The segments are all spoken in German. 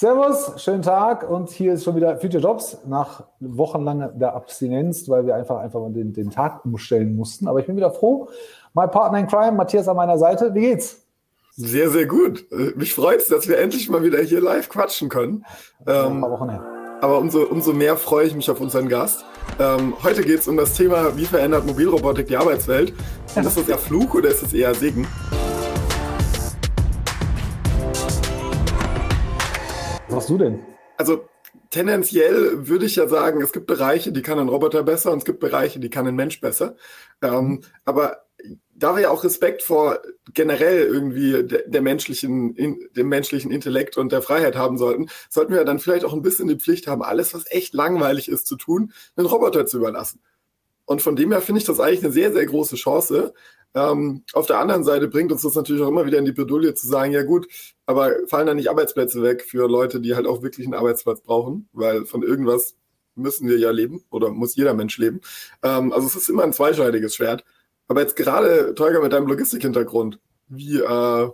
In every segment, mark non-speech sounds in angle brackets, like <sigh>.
Servus, schönen Tag und hier ist schon wieder Future Jobs nach wochenlanger Abstinenz, weil wir einfach einfach den, den Tag umstellen mussten. Aber ich bin wieder froh. Mein Partner in Crime, Matthias an meiner Seite. Wie geht's? Sehr, sehr gut. Mich freut es, dass wir endlich mal wieder hier live quatschen können. Ähm, ein paar Wochen her. Aber umso, umso mehr freue ich mich auf unseren Gast. Ähm, heute geht es um das Thema, wie verändert Mobilrobotik die Arbeitswelt? Und ist das eher Fluch oder ist es eher Segen? Du denn? Also tendenziell würde ich ja sagen, es gibt Bereiche, die kann ein Roboter besser und es gibt Bereiche, die kann ein Mensch besser. Ähm, aber da wir ja auch Respekt vor generell irgendwie der, der menschlichen, in, dem menschlichen Intellekt und der Freiheit haben sollten, sollten wir dann vielleicht auch ein bisschen die Pflicht haben, alles, was echt langweilig ist zu tun, einen Roboter zu überlassen. Und von dem her finde ich das eigentlich eine sehr, sehr große Chance. Ähm, auf der anderen Seite bringt uns das natürlich auch immer wieder in die Bredouille zu sagen, ja gut, aber fallen da nicht Arbeitsplätze weg für Leute, die halt auch wirklich einen Arbeitsplatz brauchen, weil von irgendwas müssen wir ja leben oder muss jeder Mensch leben. Ähm, also es ist immer ein zweischneidiges Schwert. Aber jetzt gerade, Tolga, mit deinem Logistikhintergrund, wie, äh,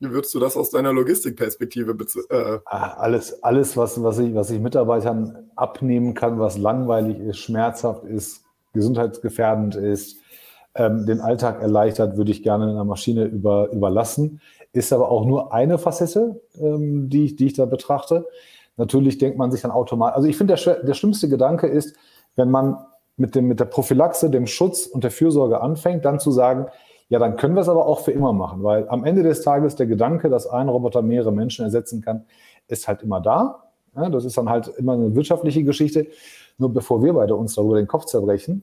wie würdest du das aus deiner Logistikperspektive äh ah, Alles, alles was, was, ich, was ich Mitarbeitern abnehmen kann, was langweilig ist, schmerzhaft ist, gesundheitsgefährdend ist, ähm, den Alltag erleichtert, würde ich gerne einer Maschine über, überlassen. Ist aber auch nur eine Facette, ähm, die, ich, die ich da betrachte. Natürlich denkt man sich dann automatisch, also ich finde, der, der schlimmste Gedanke ist, wenn man mit, dem, mit der Prophylaxe, dem Schutz und der Fürsorge anfängt, dann zu sagen, ja, dann können wir es aber auch für immer machen, weil am Ende des Tages der Gedanke, dass ein Roboter mehrere Menschen ersetzen kann, ist halt immer da. Ja, das ist dann halt immer eine wirtschaftliche Geschichte. Nur bevor wir beide uns darüber den Kopf zerbrechen,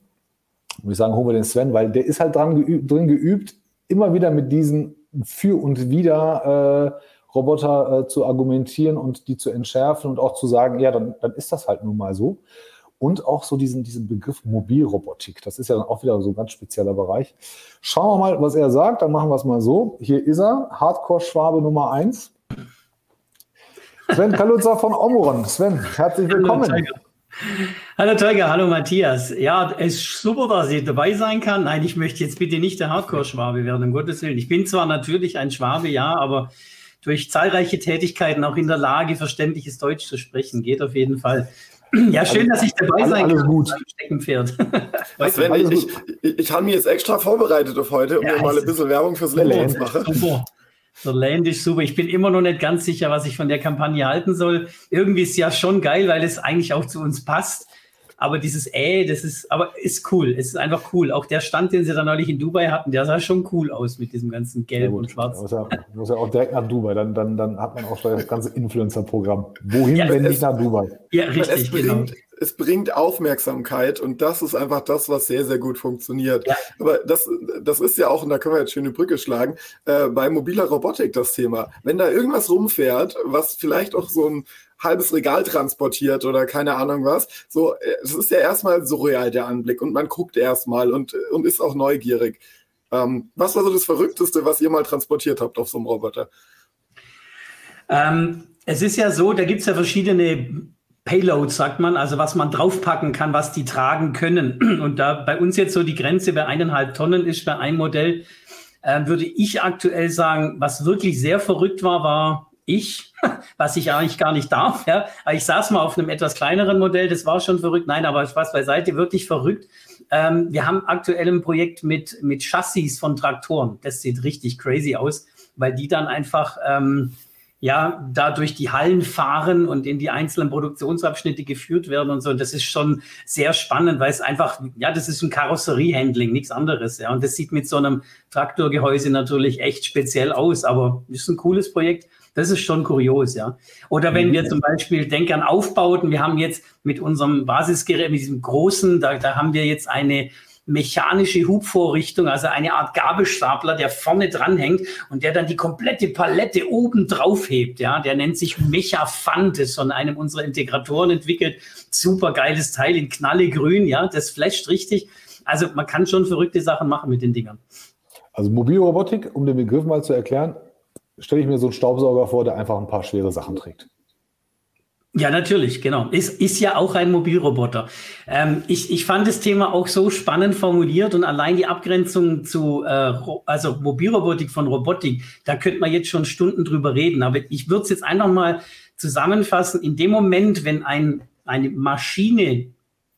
muss ich sagen, holen wir den Sven, weil der ist halt dran geübt, drin geübt, immer wieder mit diesen für und wieder äh, Roboter äh, zu argumentieren und die zu entschärfen und auch zu sagen, ja, dann, dann ist das halt nun mal so und auch so diesen, diesen Begriff Mobilrobotik. Das ist ja dann auch wieder so ein ganz spezieller Bereich. Schauen wir mal, was er sagt. Dann machen wir es mal so. Hier ist er, Hardcore-Schwabe Nummer eins. Sven Kalutzer von Omoron. Sven, herzlich willkommen. Hallo, Hallo Tolga, hallo Matthias. Ja, es ist super, dass ich dabei sein kann. Nein, ich möchte jetzt bitte nicht der Hardcore-Schwabe werden, um Gottes Willen. Ich bin zwar natürlich ein Schwabe, ja, aber durch zahlreiche Tätigkeiten auch in der Lage, verständliches Deutsch zu sprechen. Geht auf jeden Fall. Ja, schön, dass ich dabei alles, sein alles kann. Gut. Steckenpferd. <laughs> Sven, ich, ich, ich habe mich jetzt extra vorbereitet auf heute, um ja, mal ein bisschen Werbung fürs Land zu machen. Super. Der Land ist super. Ich bin immer noch nicht ganz sicher, was ich von der Kampagne halten soll. Irgendwie ist ja schon geil, weil es eigentlich auch zu uns passt. Aber dieses äh, das ist, aber ist cool. Es ist einfach cool. Auch der Stand, den sie da neulich in Dubai hatten, der sah schon cool aus mit diesem ganzen Gelb ja, und Schwarz. Muss ja, muss ja auch direkt nach Dubai. Dann, dann, dann hat man auch das ganze Influencer-Programm. Wohin, ja, wenn nicht nach Dubai? Ja, richtig, es genau. bringt, genau. Es bringt Aufmerksamkeit und das ist einfach das, was sehr, sehr gut funktioniert. Ja. Aber das, das ist ja auch, und da können wir jetzt schöne Brücke schlagen, äh, bei mobiler Robotik das Thema. Wenn da irgendwas rumfährt, was vielleicht auch so ein halbes Regal transportiert oder keine Ahnung was. So, äh, es ist ja erstmal surreal, der Anblick. Und man guckt erstmal und, und ist auch neugierig. Ähm, was war so das Verrückteste, was ihr mal transportiert habt auf so einem Roboter? Ähm, es ist ja so, da gibt es ja verschiedene Payloads, sagt man, also was man draufpacken kann, was die tragen können. <clears throat> Und da bei uns jetzt so die Grenze bei eineinhalb Tonnen ist bei einem Modell, äh, würde ich aktuell sagen, was wirklich sehr verrückt war, war ich, <laughs> was ich eigentlich gar nicht darf. Ja. Ich saß mal auf einem etwas kleineren Modell, das war schon verrückt. Nein, aber Spaß beiseite, wirklich verrückt. Ähm, wir haben aktuell ein Projekt mit, mit Chassis von Traktoren. Das sieht richtig crazy aus, weil die dann einfach ähm, ja, da durch die Hallen fahren und in die einzelnen Produktionsabschnitte geführt werden und so. Das ist schon sehr spannend, weil es einfach, ja, das ist ein Karosseriehandling, nichts anderes. Ja, und das sieht mit so einem Traktorgehäuse natürlich echt speziell aus, aber ist ein cooles Projekt. Das ist schon kurios, ja. Oder wenn wir zum Beispiel denken an Aufbauten, wir haben jetzt mit unserem Basisgerät, mit diesem großen, da, da haben wir jetzt eine mechanische Hubvorrichtung, also eine Art Gabelstapler, der vorne dranhängt und der dann die komplette Palette oben drauf hebt. Ja, der nennt sich Mechafant, ist von einem unserer Integratoren entwickelt. Super geiles Teil in knallegrün, ja, das flasht richtig. Also man kann schon verrückte Sachen machen mit den Dingern. Also Mobilrobotik, um den Begriff mal zu erklären, stelle ich mir so einen Staubsauger vor, der einfach ein paar schwere Sachen trägt. Ja, natürlich, genau. Ist, ist ja auch ein Mobilroboter. Ähm, ich, ich fand das Thema auch so spannend formuliert und allein die Abgrenzung zu, äh, also Mobilrobotik von Robotik, da könnte man jetzt schon Stunden drüber reden. Aber ich würde es jetzt einfach mal zusammenfassen, in dem Moment, wenn ein, eine Maschine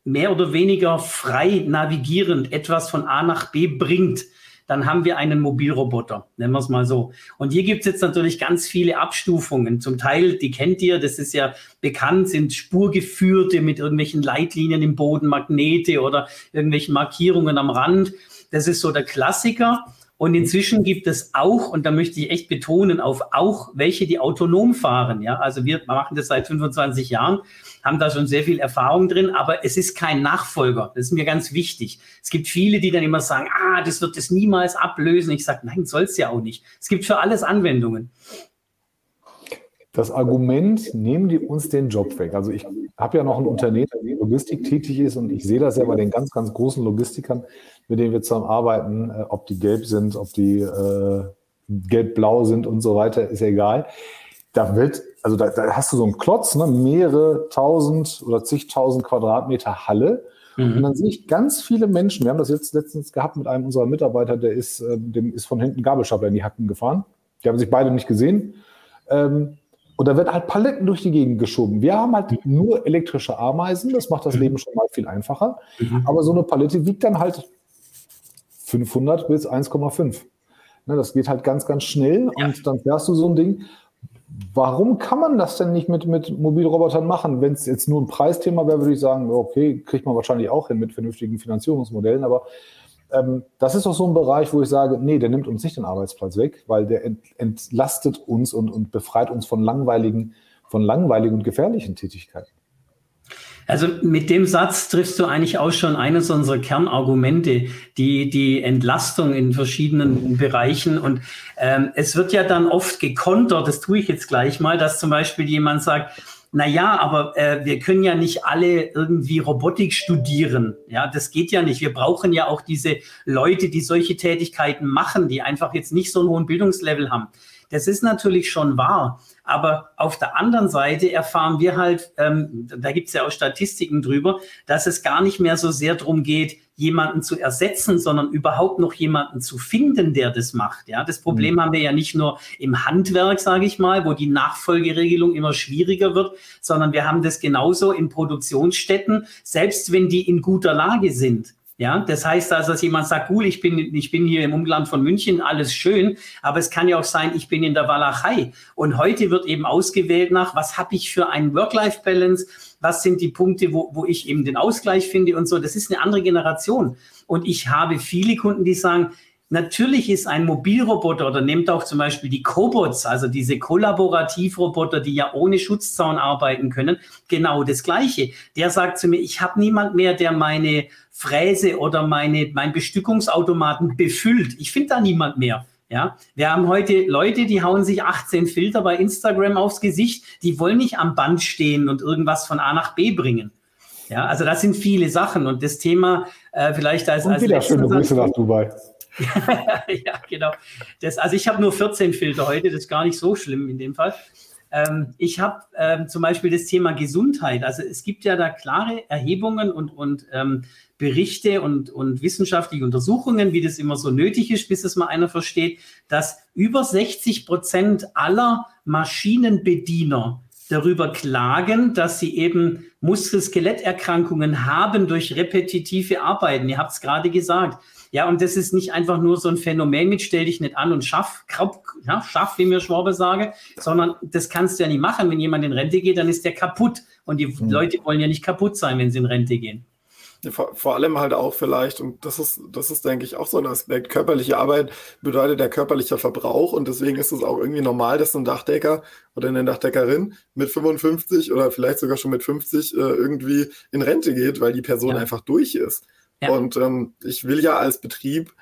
mehr oder weniger frei navigierend etwas von A nach B bringt, dann haben wir einen Mobilroboter, nennen wir es mal so. Und hier gibt es jetzt natürlich ganz viele Abstufungen. Zum Teil, die kennt ihr, das ist ja bekannt, sind spurgeführte mit irgendwelchen Leitlinien im Boden, Magnete oder irgendwelchen Markierungen am Rand. Das ist so der Klassiker. Und inzwischen gibt es auch, und da möchte ich echt betonen, auf auch welche, die autonom fahren. Ja, also wir machen das seit 25 Jahren, haben da schon sehr viel Erfahrung drin, aber es ist kein Nachfolger. Das ist mir ganz wichtig. Es gibt viele, die dann immer sagen, ah, das wird es niemals ablösen. Ich sage, nein, soll es ja auch nicht. Es gibt für alles Anwendungen. Das Argument, nehmen die uns den Job weg. Also ich habe ja noch ein Unternehmen, das in Logistik tätig ist und ich sehe das ja bei den ganz, ganz großen Logistikern mit denen wir zusammen arbeiten, äh, ob die gelb sind, ob die äh, gelb-blau sind und so weiter, ist egal. Da wird, also da, da hast du so einen Klotz, ne, mehrere tausend oder zigtausend Quadratmeter Halle. Mhm. Und dann sehe ich ganz viele Menschen. Wir haben das jetzt letztens gehabt mit einem unserer Mitarbeiter, der ist, äh, dem ist von hinten Gabelstapler in die Hacken gefahren. Die haben sich beide nicht gesehen. Ähm, und da wird halt Paletten durch die Gegend geschoben. Wir haben halt mhm. nur elektrische Ameisen, das macht das mhm. Leben schon mal viel einfacher. Mhm. Aber so eine Palette wiegt dann halt 500 bis 1,5. Ne, das geht halt ganz, ganz schnell ja. und dann fährst du so ein Ding. Warum kann man das denn nicht mit, mit Mobilrobotern machen? Wenn es jetzt nur ein Preisthema wäre, würde ich sagen, okay, kriegt man wahrscheinlich auch hin mit vernünftigen Finanzierungsmodellen, aber das ist doch so ein Bereich, wo ich sage, nee, der nimmt uns nicht den Arbeitsplatz weg, weil der ent, entlastet uns und, und befreit uns von langweiligen, von langweiligen und gefährlichen Tätigkeiten. Also mit dem Satz triffst du eigentlich auch schon eines unserer Kernargumente, die, die Entlastung in verschiedenen Bereichen. Und ähm, es wird ja dann oft gekontert, das tue ich jetzt gleich mal, dass zum Beispiel jemand sagt, na ja, aber äh, wir können ja nicht alle irgendwie Robotik studieren. Ja, das geht ja nicht. Wir brauchen ja auch diese Leute, die solche Tätigkeiten machen, die einfach jetzt nicht so einen hohen Bildungslevel haben. Das ist natürlich schon wahr. Aber auf der anderen Seite erfahren wir halt, ähm, da gibt es ja auch Statistiken drüber, dass es gar nicht mehr so sehr darum geht, jemanden zu ersetzen, sondern überhaupt noch jemanden zu finden, der das macht. Ja, das Problem mhm. haben wir ja nicht nur im Handwerk, sage ich mal, wo die Nachfolgeregelung immer schwieriger wird, sondern wir haben das genauso in Produktionsstätten, selbst wenn die in guter Lage sind. Ja, das heißt also, dass jemand sagt, cool, ich bin, ich bin hier im Umland von München, alles schön, aber es kann ja auch sein, ich bin in der Walachei. Und heute wird eben ausgewählt nach, was habe ich für ein Work-Life-Balance, was sind die Punkte, wo, wo ich eben den Ausgleich finde und so. Das ist eine andere Generation. Und ich habe viele Kunden, die sagen, Natürlich ist ein Mobilroboter oder nehmt auch zum Beispiel die Cobots, also diese Kollaborativroboter, die ja ohne Schutzzaun arbeiten können, genau das Gleiche. Der sagt zu mir, ich habe niemand mehr, der meine Fräse oder meine, mein Bestückungsautomaten befüllt. Ich finde da niemand mehr. Ja, wir haben heute Leute, die hauen sich 18 Filter bei Instagram aufs Gesicht. Die wollen nicht am Band stehen und irgendwas von A nach B bringen. Ja, also das sind viele Sachen und das Thema äh, vielleicht als, und als wieder schöne Grüße nach Dubai. <laughs> ja, genau. Das, also ich habe nur 14 Filter heute, das ist gar nicht so schlimm in dem Fall. Ähm, ich habe ähm, zum Beispiel das Thema Gesundheit. Also es gibt ja da klare Erhebungen und, und ähm, Berichte und, und wissenschaftliche Untersuchungen, wie das immer so nötig ist, bis es mal einer versteht, dass über 60 Prozent aller Maschinenbediener darüber klagen, dass sie eben Muskel-Skeletterkrankungen haben durch repetitive Arbeiten. Ihr habt es gerade gesagt. Ja, und das ist nicht einfach nur so ein Phänomen mit stell dich nicht an und schaff, ja, schaff, wie mir Schwabe sage, sondern das kannst du ja nicht machen. Wenn jemand in Rente geht, dann ist der kaputt. Und die mhm. Leute wollen ja nicht kaputt sein, wenn sie in Rente gehen. Vor, vor, allem halt auch vielleicht, und das ist, das ist, denke ich, auch so ein Aspekt. Körperliche Arbeit bedeutet der körperliche Verbrauch und deswegen ist es auch irgendwie normal, dass ein Dachdecker oder eine Dachdeckerin mit 55 oder vielleicht sogar schon mit 50 äh, irgendwie in Rente geht, weil die Person ja. einfach durch ist. Ja. Und ähm, ich will ja als Betrieb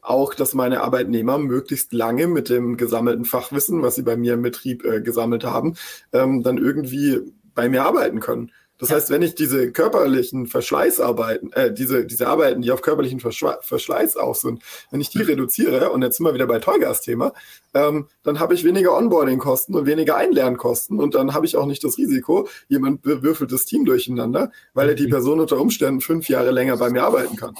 auch, dass meine Arbeitnehmer möglichst lange mit dem gesammelten Fachwissen, was sie bei mir im Betrieb äh, gesammelt haben, ähm, dann irgendwie bei mir arbeiten können. Das ja. heißt, wenn ich diese körperlichen Verschleißarbeiten, äh, diese, diese Arbeiten, die auf körperlichen Verschleiß auch sind, wenn ich die mhm. reduziere, und jetzt sind wir wieder bei Teugas-Thema, ähm, dann habe ich weniger Onboarding-Kosten und weniger Einlernkosten und dann habe ich auch nicht das Risiko, jemand würfelt das Team durcheinander, weil er die mhm. Person unter Umständen fünf Jahre länger bei mir arbeiten kann.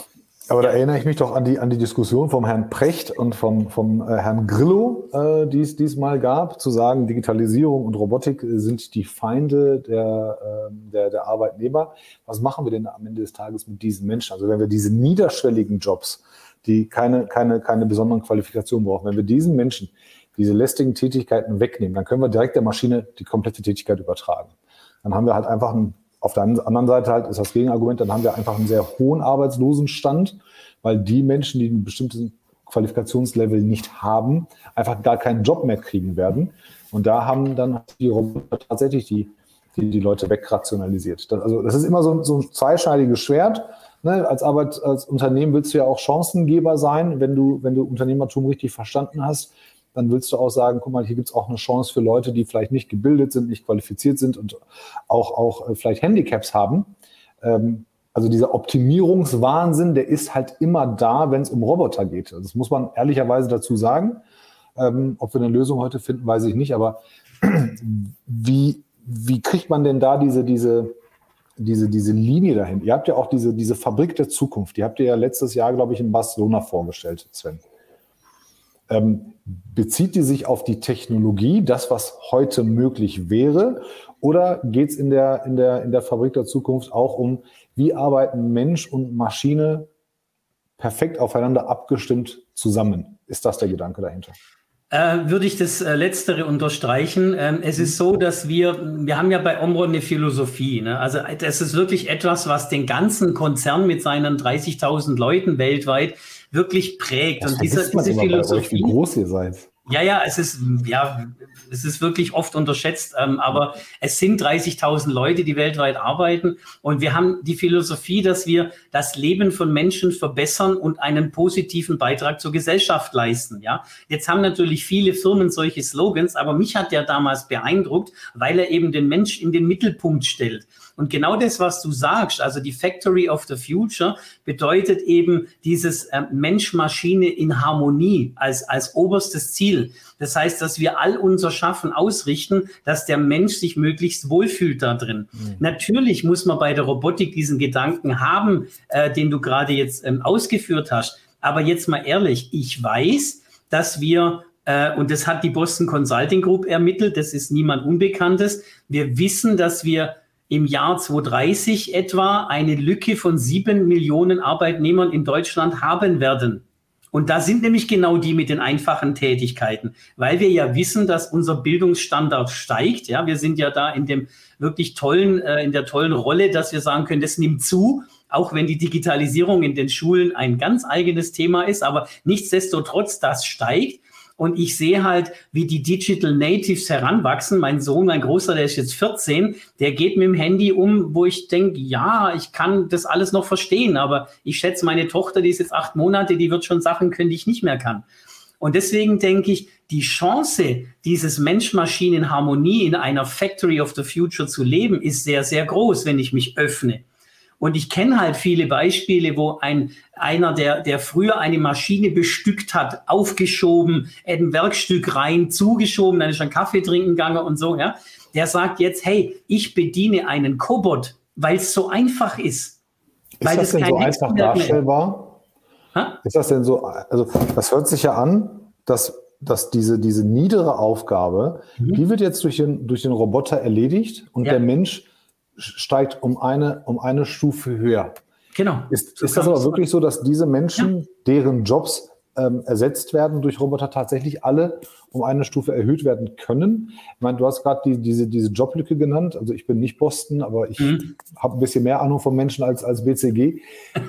Aber da erinnere ich mich doch an die, an die Diskussion vom Herrn Precht und vom, vom äh, Herrn Grillo, äh, die es diesmal gab, zu sagen, Digitalisierung und Robotik sind die Feinde der, äh, der, der Arbeitnehmer. Was machen wir denn am Ende des Tages mit diesen Menschen? Also wenn wir diese niederschwelligen Jobs, die keine, keine, keine besonderen Qualifikationen brauchen, wenn wir diesen Menschen diese lästigen Tätigkeiten wegnehmen, dann können wir direkt der Maschine die komplette Tätigkeit übertragen. Dann haben wir halt einfach einen auf der anderen Seite halt ist das Gegenargument, dann haben wir einfach einen sehr hohen Arbeitslosenstand, weil die Menschen, die ein bestimmtes Qualifikationslevel nicht haben, einfach gar keinen Job mehr kriegen werden. Und da haben dann die Roboter tatsächlich die, die, die Leute wegrationalisiert. Das, also das ist immer so, so ein zweischneidiges Schwert. Ne? Als Arbeit, als Unternehmen willst du ja auch Chancengeber sein, wenn du, wenn du Unternehmertum richtig verstanden hast dann willst du auch sagen, guck mal, hier gibt es auch eine Chance für Leute, die vielleicht nicht gebildet sind, nicht qualifiziert sind und auch, auch äh, vielleicht Handicaps haben. Ähm, also dieser Optimierungswahnsinn, der ist halt immer da, wenn es um Roboter geht. Das muss man ehrlicherweise dazu sagen. Ähm, ob wir eine Lösung heute finden, weiß ich nicht. Aber <clears throat> wie, wie kriegt man denn da diese, diese, diese, diese Linie dahin? Ihr habt ja auch diese, diese Fabrik der Zukunft. Die habt ihr ja letztes Jahr, glaube ich, in Barcelona vorgestellt, Sven. Ähm, bezieht die sich auf die Technologie, das, was heute möglich wäre? Oder geht es in der, in, der, in der Fabrik der Zukunft auch um, wie arbeiten Mensch und Maschine perfekt aufeinander abgestimmt zusammen? Ist das der Gedanke dahinter? Äh, würde ich das äh, Letztere unterstreichen. Ähm, es ist so, dass wir, wir haben ja bei Omron eine Philosophie. Ne? Also das ist wirklich etwas, was den ganzen Konzern mit seinen 30.000 Leuten weltweit wirklich prägt. Das und diese, diese Philosophie, euch, wie groß ihr seid. Ja, ja, es ist, ja, es ist wirklich oft unterschätzt, ähm, aber es sind 30.000 Leute, die weltweit arbeiten und wir haben die Philosophie, dass wir das Leben von Menschen verbessern und einen positiven Beitrag zur Gesellschaft leisten, ja. Jetzt haben natürlich viele Firmen solche Slogans, aber mich hat der damals beeindruckt, weil er eben den Mensch in den Mittelpunkt stellt. Und genau das, was du sagst, also die Factory of the Future, bedeutet eben dieses äh, Mensch-Maschine in Harmonie als, als oberstes Ziel. Das heißt, dass wir all unser Schaffen ausrichten, dass der Mensch sich möglichst wohlfühlt da drin. Mhm. Natürlich muss man bei der Robotik diesen Gedanken haben, äh, den du gerade jetzt ähm, ausgeführt hast. Aber jetzt mal ehrlich, ich weiß, dass wir äh, und das hat die Boston Consulting Group ermittelt, das ist niemand Unbekanntes. Wir wissen, dass wir im Jahr 2030 etwa eine Lücke von sieben Millionen Arbeitnehmern in Deutschland haben werden. Und da sind nämlich genau die mit den einfachen Tätigkeiten, weil wir ja wissen, dass unser Bildungsstandard steigt. Ja, wir sind ja da in dem wirklich tollen, äh, in der tollen Rolle, dass wir sagen können, das nimmt zu, auch wenn die Digitalisierung in den Schulen ein ganz eigenes Thema ist, aber nichtsdestotrotz, das steigt. Und ich sehe halt, wie die Digital Natives heranwachsen. Mein Sohn, mein Großer, der ist jetzt 14, der geht mit dem Handy um, wo ich denke, ja, ich kann das alles noch verstehen, aber ich schätze, meine Tochter, die ist jetzt acht Monate, die wird schon Sachen können, die ich nicht mehr kann. Und deswegen denke ich, die Chance, dieses Mensch-Maschinen-Harmonie in einer Factory of the Future zu leben, ist sehr, sehr groß, wenn ich mich öffne. Und ich kenne halt viele Beispiele, wo ein, einer, der, der früher eine Maschine bestückt hat, aufgeschoben, ein Werkstück rein, zugeschoben, dann ist ein Kaffee trinken gegangen und so, ja. Der sagt jetzt, hey, ich bediene einen Cobot, weil es so einfach ist. Ist weil das, das denn so einfach darstellbar? Ha? Ist das denn so, also das hört sich ja an, dass, dass diese, diese niedere Aufgabe, mhm. die wird jetzt durch den, durch den Roboter erledigt und ja. der Mensch steigt um eine, um eine Stufe höher. Genau. Ist, ist das aber wirklich so, dass diese Menschen, ja. deren Jobs ähm, ersetzt werden durch Roboter, tatsächlich alle um eine Stufe erhöht werden können? Ich meine, du hast gerade die, diese, diese Joblücke genannt. Also ich bin nicht Boston, aber ich mhm. habe ein bisschen mehr Ahnung von Menschen als, als BCG.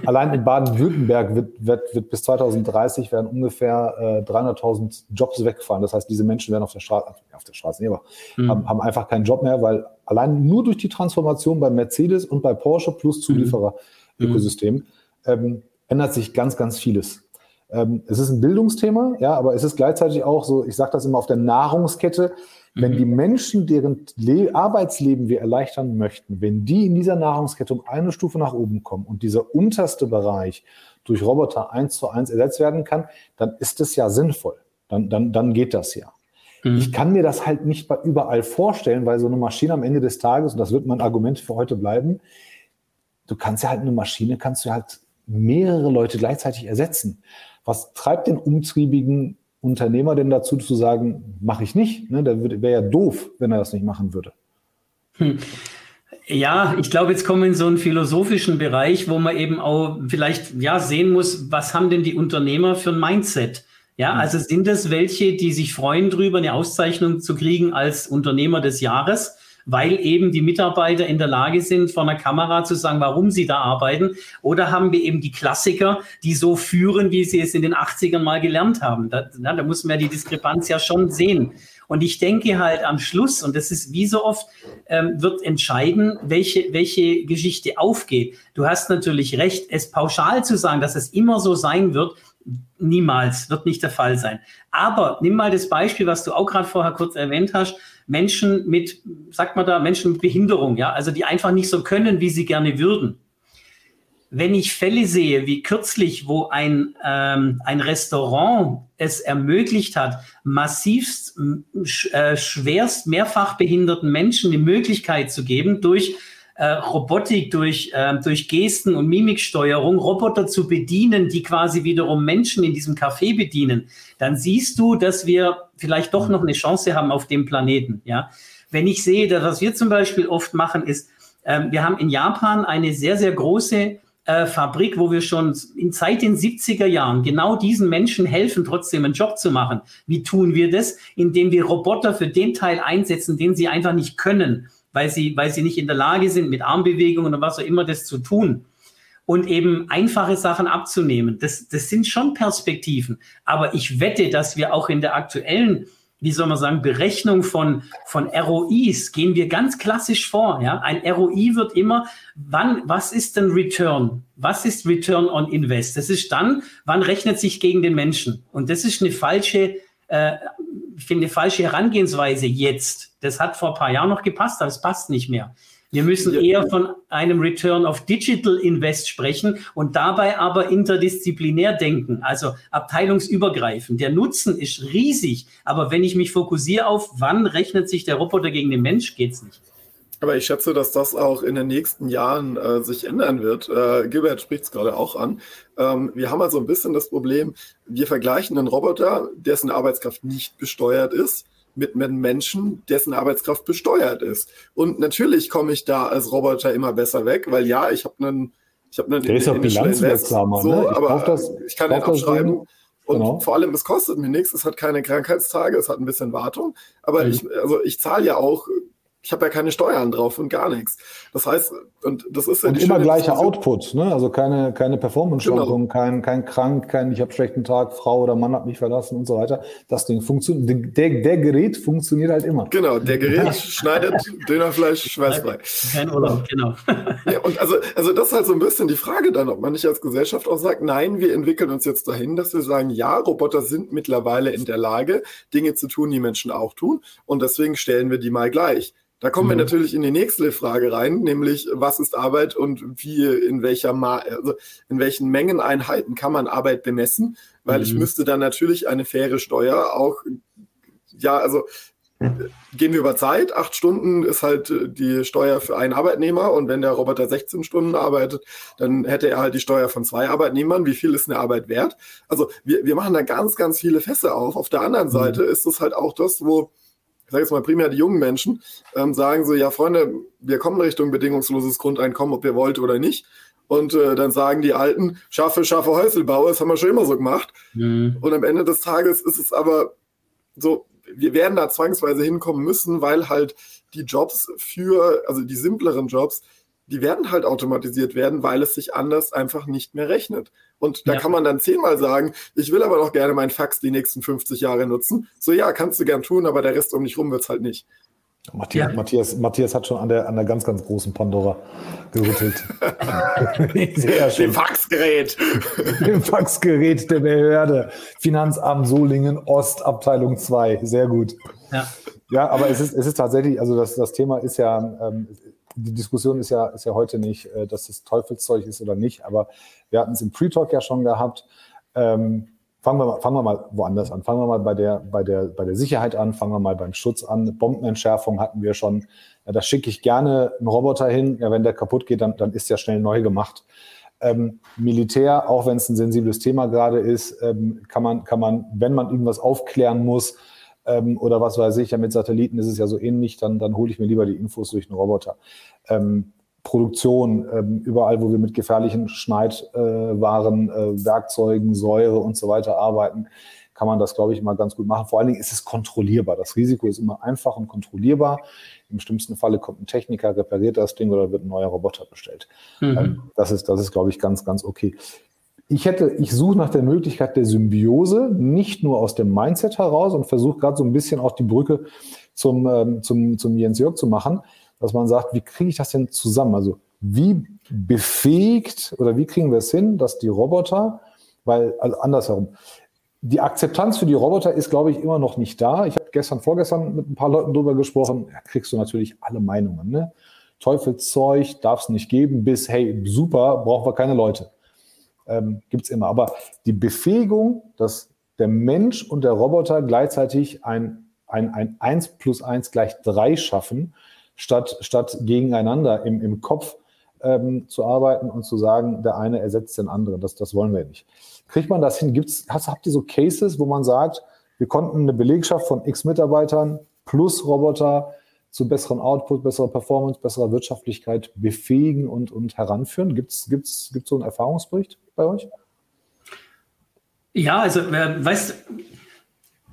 Allein in Baden-Württemberg wird, wird, wird bis 2030 werden ungefähr äh, 300.000 Jobs wegfallen. Das heißt, diese Menschen werden auf der Straße, auf der Straße, nee, aber mhm. haben, haben einfach keinen Job mehr, weil allein nur durch die Transformation bei Mercedes und bei Porsche plus Zulieferer-Ökosystem mhm. ähm, ändert sich ganz, ganz vieles. Ähm, es ist ein Bildungsthema, ja, aber es ist gleichzeitig auch so, ich sage das immer auf der Nahrungskette, wenn mhm. die Menschen, deren Le Arbeitsleben wir erleichtern möchten, wenn die in dieser Nahrungskette um eine Stufe nach oben kommen und dieser unterste Bereich durch Roboter eins zu eins ersetzt werden kann, dann ist es ja sinnvoll. Dann, dann, dann geht das ja. Mhm. Ich kann mir das halt nicht bei überall vorstellen, weil so eine Maschine am Ende des Tages, und das wird mein Argument für heute bleiben, du kannst ja halt eine Maschine, kannst du halt mehrere Leute gleichzeitig ersetzen. Was treibt den umtriebigen Unternehmer denn dazu zu sagen, mache ich nicht? Ne, der wäre ja doof, wenn er das nicht machen würde. Hm. Ja, ich glaube, jetzt kommen wir in so einen philosophischen Bereich, wo man eben auch vielleicht ja sehen muss, was haben denn die Unternehmer für ein Mindset? Ja, hm. also sind es welche, die sich freuen drüber, eine Auszeichnung zu kriegen als Unternehmer des Jahres? Weil eben die Mitarbeiter in der Lage sind, vor einer Kamera zu sagen, warum sie da arbeiten? Oder haben wir eben die Klassiker, die so führen, wie sie es in den 80ern mal gelernt haben? Da, na, da muss man ja die Diskrepanz ja schon sehen. Und ich denke halt am Schluss, und das ist wie so oft, ähm, wird entscheiden, welche, welche Geschichte aufgeht. Du hast natürlich recht, es pauschal zu sagen, dass es immer so sein wird, niemals, wird nicht der Fall sein. Aber nimm mal das Beispiel, was du auch gerade vorher kurz erwähnt hast, Menschen mit, sagt man da, Menschen mit Behinderung, ja, also die einfach nicht so können, wie sie gerne würden. Wenn ich Fälle sehe, wie kürzlich, wo ein, ähm, ein Restaurant es ermöglicht hat, massivst, äh, schwerst mehrfach behinderten Menschen die Möglichkeit zu geben, durch äh, Robotik, durch, äh, durch Gesten und Mimiksteuerung Roboter zu bedienen, die quasi wiederum Menschen in diesem Café bedienen, dann siehst du, dass wir vielleicht doch noch eine Chance haben auf dem Planeten. Ja, wenn ich sehe, dass was wir zum Beispiel oft machen, ist, äh, wir haben in Japan eine sehr, sehr große äh, Fabrik, wo wir schon in seit den 70er Jahren genau diesen Menschen helfen, trotzdem einen Job zu machen. Wie tun wir das? Indem wir Roboter für den Teil einsetzen, den sie einfach nicht können weil sie, weil sie nicht in der Lage sind, mit Armbewegungen oder was auch immer das zu tun und eben einfache Sachen abzunehmen. Das, das sind schon Perspektiven. Aber ich wette, dass wir auch in der aktuellen, wie soll man sagen, Berechnung von, von ROIs gehen wir ganz klassisch vor. Ja? Ein ROI wird immer, wann, was ist denn Return? Was ist Return on Invest? Das ist dann, wann rechnet sich gegen den Menschen? Und das ist eine falsche, äh, ich finde, eine falsche Herangehensweise jetzt. Das hat vor ein paar Jahren noch gepasst, aber es passt nicht mehr. Wir müssen eher von einem Return of Digital Invest sprechen und dabei aber interdisziplinär denken, also abteilungsübergreifend. Der Nutzen ist riesig, aber wenn ich mich fokussiere auf, wann rechnet sich der Roboter gegen den Mensch, geht's nicht. Aber ich schätze, dass das auch in den nächsten Jahren äh, sich ändern wird. Äh, Gilbert spricht es gerade auch an. Ähm, wir haben also ein bisschen das Problem, wir vergleichen einen Roboter, dessen Arbeitskraft nicht besteuert ist, mit einem Menschen, dessen Arbeitskraft besteuert ist. Und natürlich komme ich da als Roboter immer besser weg, weil ja, ich habe einen, ich habe einen Der ist auch bilanzwirksamer, so, ne? ich aber das, ich kann den abschreiben. Und genau. vor allem, es kostet mir nichts, es hat keine Krankheitstage, es hat ein bisschen Wartung. Aber mhm. ich, also ich zahle ja auch ich habe ja keine Steuern drauf und gar nichts. Das heißt, und das ist ja und immer gleicher Output, ne? Also keine, keine Performance-Schwankungen, genau. kein, kein krank, kein ich habe schlechten Tag, Frau oder Mann hat mich verlassen und so weiter. Das Ding funktioniert, der, der Gerät funktioniert halt immer. Genau, der Gerät <laughs> schneidet Dönerfleisch schweißfrei. Kein Urlaub, genau. ja, und also, also das ist halt so ein bisschen die Frage dann, ob man nicht als Gesellschaft auch sagt, nein, wir entwickeln uns jetzt dahin, dass wir sagen, ja, Roboter sind mittlerweile in der Lage, Dinge zu tun, die Menschen auch tun. Und deswegen stellen wir die mal gleich. Da kommen mhm. wir natürlich in die nächste Frage rein, nämlich was ist Arbeit und wie in welcher Ma also in welchen Mengeneinheiten kann man Arbeit bemessen? Weil mhm. ich müsste dann natürlich eine faire Steuer auch ja, also gehen wir über Zeit. Acht Stunden ist halt die Steuer für einen Arbeitnehmer und wenn der Roboter 16 Stunden arbeitet, dann hätte er halt die Steuer von zwei Arbeitnehmern. Wie viel ist eine Arbeit wert? Also wir, wir machen da ganz, ganz viele Fässer auf. Auf der anderen mhm. Seite ist es halt auch das, wo ich sage jetzt mal primär die jungen Menschen, ähm, sagen so, ja Freunde, wir kommen Richtung bedingungsloses Grundeinkommen, ob ihr wollt oder nicht. Und äh, dann sagen die Alten, schaffe, schaffe Häuselbau, das haben wir schon immer so gemacht. Mhm. Und am Ende des Tages ist es aber so, wir werden da zwangsweise hinkommen müssen, weil halt die Jobs für, also die simpleren Jobs, die werden halt automatisiert werden, weil es sich anders einfach nicht mehr rechnet. Und da ja. kann man dann zehnmal sagen, ich will aber noch gerne mein Fax die nächsten 50 Jahre nutzen. So ja, kannst du gern tun, aber der Rest um mich rum wird's halt nicht. Matthias, ja. Matthias, Matthias hat schon an der, an der ganz, ganz großen Pandora gerüttelt. <laughs> Sehr schön. Dem Faxgerät. Dem Faxgerät der Behörde. Finanzamt Solingen Ost, Abteilung 2. Sehr gut. Ja. Ja, aber es ist, es ist tatsächlich, also das, das Thema ist ja, ähm, die Diskussion ist ja, ist ja heute nicht, äh, dass es Teufelszeug ist oder nicht, aber wir hatten es im Pre-Talk ja schon gehabt. Ähm, fangen, wir mal, fangen wir mal woanders an. Fangen wir mal bei der, bei, der, bei der Sicherheit an, fangen wir mal beim Schutz an. Bombenentschärfung hatten wir schon. Ja, da schicke ich gerne einen Roboter hin. Ja, wenn der kaputt geht, dann, dann ist der schnell neu gemacht. Ähm, Militär, auch wenn es ein sensibles Thema gerade ist, ähm, kann, man, kann man, wenn man irgendwas aufklären muss ähm, oder was weiß ich, ja mit Satelliten ist es ja so ähnlich, dann, dann hole ich mir lieber die Infos durch einen Roboter. Ähm, Produktion, ähm, überall, wo wir mit gefährlichen Schneidwaren, äh, Werkzeugen, Säure und so weiter arbeiten, kann man das, glaube ich, immer ganz gut machen. Vor allen Dingen ist es kontrollierbar. Das Risiko ist immer einfach und kontrollierbar. Im schlimmsten Falle kommt ein Techniker, repariert das Ding oder wird ein neuer Roboter bestellt. Mhm. Ähm, das ist, das ist, glaube ich, ganz, ganz okay. Ich hätte, ich suche nach der Möglichkeit der Symbiose, nicht nur aus dem Mindset heraus und versuche gerade so ein bisschen auch die Brücke zum, ähm, zum, zum Jens Jörg zu machen, dass man sagt, wie kriege ich das denn zusammen? Also wie befähigt oder wie kriegen wir es hin, dass die Roboter, weil, also andersherum, die Akzeptanz für die Roboter ist, glaube ich, immer noch nicht da. Ich habe gestern, vorgestern mit ein paar Leuten drüber gesprochen. Da kriegst du natürlich alle Meinungen. Ne? Teufelszeug darf es nicht geben, bis, hey, super, brauchen wir keine Leute. Ähm, Gibt es immer. Aber die Befähigung, dass der Mensch und der Roboter gleichzeitig ein, ein, ein 1 plus 1 gleich 3 schaffen, statt, statt gegeneinander im, im Kopf ähm, zu arbeiten und zu sagen, der eine ersetzt den anderen. Das, das wollen wir nicht. Kriegt man das hin? Gibt's, hast, habt ihr so Cases, wo man sagt, wir konnten eine Belegschaft von x Mitarbeitern plus Roboter zu besseren Output, besserer Performance, besserer Wirtschaftlichkeit befähigen und, und heranführen? Gibt es gibt's, gibt's so einen Erfahrungsbericht bei euch? Ja, also weißt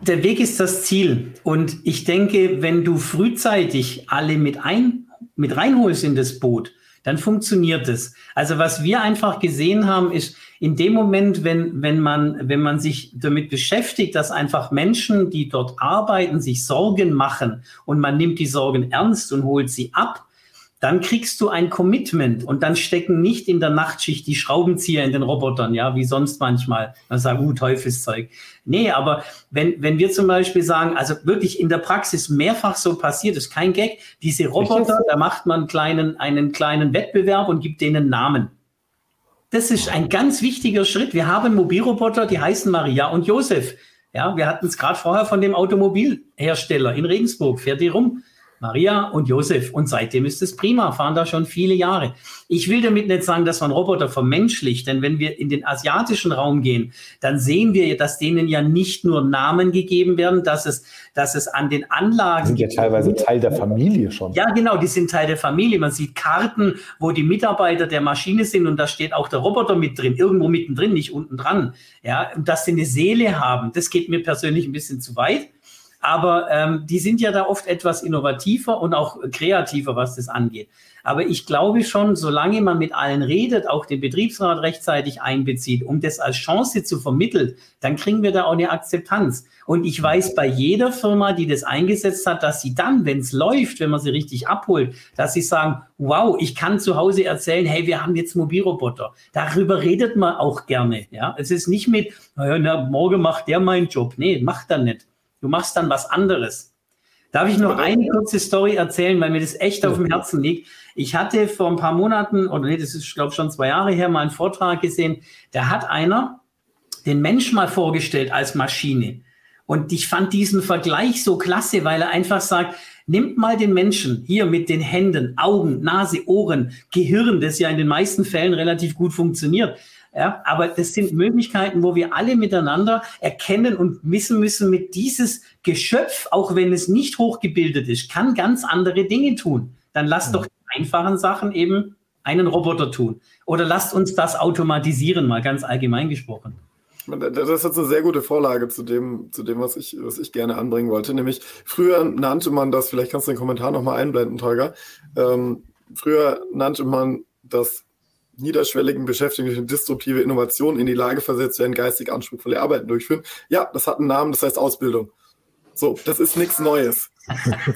der Weg ist das Ziel. Und ich denke, wenn du frühzeitig alle mit, ein, mit reinholst in das Boot, dann funktioniert es. Also was wir einfach gesehen haben, ist in dem Moment, wenn, wenn, man, wenn man sich damit beschäftigt, dass einfach Menschen, die dort arbeiten, sich Sorgen machen und man nimmt die Sorgen ernst und holt sie ab, dann kriegst du ein Commitment und dann stecken nicht in der Nachtschicht die Schraubenzieher in den Robotern, ja, wie sonst manchmal. Man sagt, uh, Teufelszeug. Nee, aber wenn, wenn wir zum Beispiel sagen, also wirklich in der Praxis mehrfach so passiert, ist kein Gag, diese Roboter, da macht man einen kleinen, einen kleinen Wettbewerb und gibt denen Namen. Das ist ein ganz wichtiger Schritt. Wir haben Mobilroboter, die heißen Maria und Josef. Ja, wir hatten es gerade vorher von dem Automobilhersteller in Regensburg, fährt die rum. Maria und Josef. Und seitdem ist es prima, fahren da schon viele Jahre. Ich will damit nicht sagen, dass man Roboter vermenschlicht, denn wenn wir in den asiatischen Raum gehen, dann sehen wir, dass denen ja nicht nur Namen gegeben werden, dass es, dass es an den Anlagen. Die sind ja teilweise Teil der Familie schon. Ja, genau, die sind Teil der Familie. Man sieht Karten, wo die Mitarbeiter der Maschine sind und da steht auch der Roboter mit drin, irgendwo mittendrin, nicht unten dran. Ja, dass sie eine Seele haben, das geht mir persönlich ein bisschen zu weit. Aber ähm, die sind ja da oft etwas innovativer und auch kreativer, was das angeht. Aber ich glaube schon, solange man mit allen redet, auch den Betriebsrat rechtzeitig einbezieht, um das als Chance zu vermitteln, dann kriegen wir da auch eine Akzeptanz. Und ich weiß bei jeder Firma, die das eingesetzt hat, dass sie dann, wenn es läuft, wenn man sie richtig abholt, dass sie sagen, wow, ich kann zu Hause erzählen, hey, wir haben jetzt Mobilroboter. Darüber redet man auch gerne. Ja, es ist nicht mit, na, morgen macht der meinen Job. Nee, macht er nicht. Du machst dann was anderes. Darf ich noch eine kurze Story erzählen, weil mir das echt auf dem Herzen liegt? Ich hatte vor ein paar Monaten, oder nee, das ist, glaube ich, schon zwei Jahre her, mal einen Vortrag gesehen. Da hat einer den Mensch mal vorgestellt als Maschine. Und ich fand diesen Vergleich so klasse, weil er einfach sagt, nimmt mal den Menschen hier mit den Händen, Augen, Nase, Ohren, Gehirn, das ja in den meisten Fällen relativ gut funktioniert. Ja, aber das sind Möglichkeiten, wo wir alle miteinander erkennen und wissen müssen, mit dieses Geschöpf, auch wenn es nicht hochgebildet ist, kann ganz andere Dinge tun. Dann lasst mhm. doch die einfachen Sachen eben einen Roboter tun. Oder lasst uns das automatisieren, mal ganz allgemein gesprochen. Das ist eine sehr gute Vorlage zu dem, zu dem, was ich, was ich gerne anbringen wollte. Nämlich, früher nannte man das, vielleicht kannst du den Kommentar nochmal einblenden, Tolga. Ähm, früher nannte man das niederschwelligen Beschäftigten durch disruptive Innovationen in die Lage versetzt werden, geistig anspruchsvolle Arbeiten durchführen. Ja, das hat einen Namen, das heißt Ausbildung. So, das ist nichts Neues.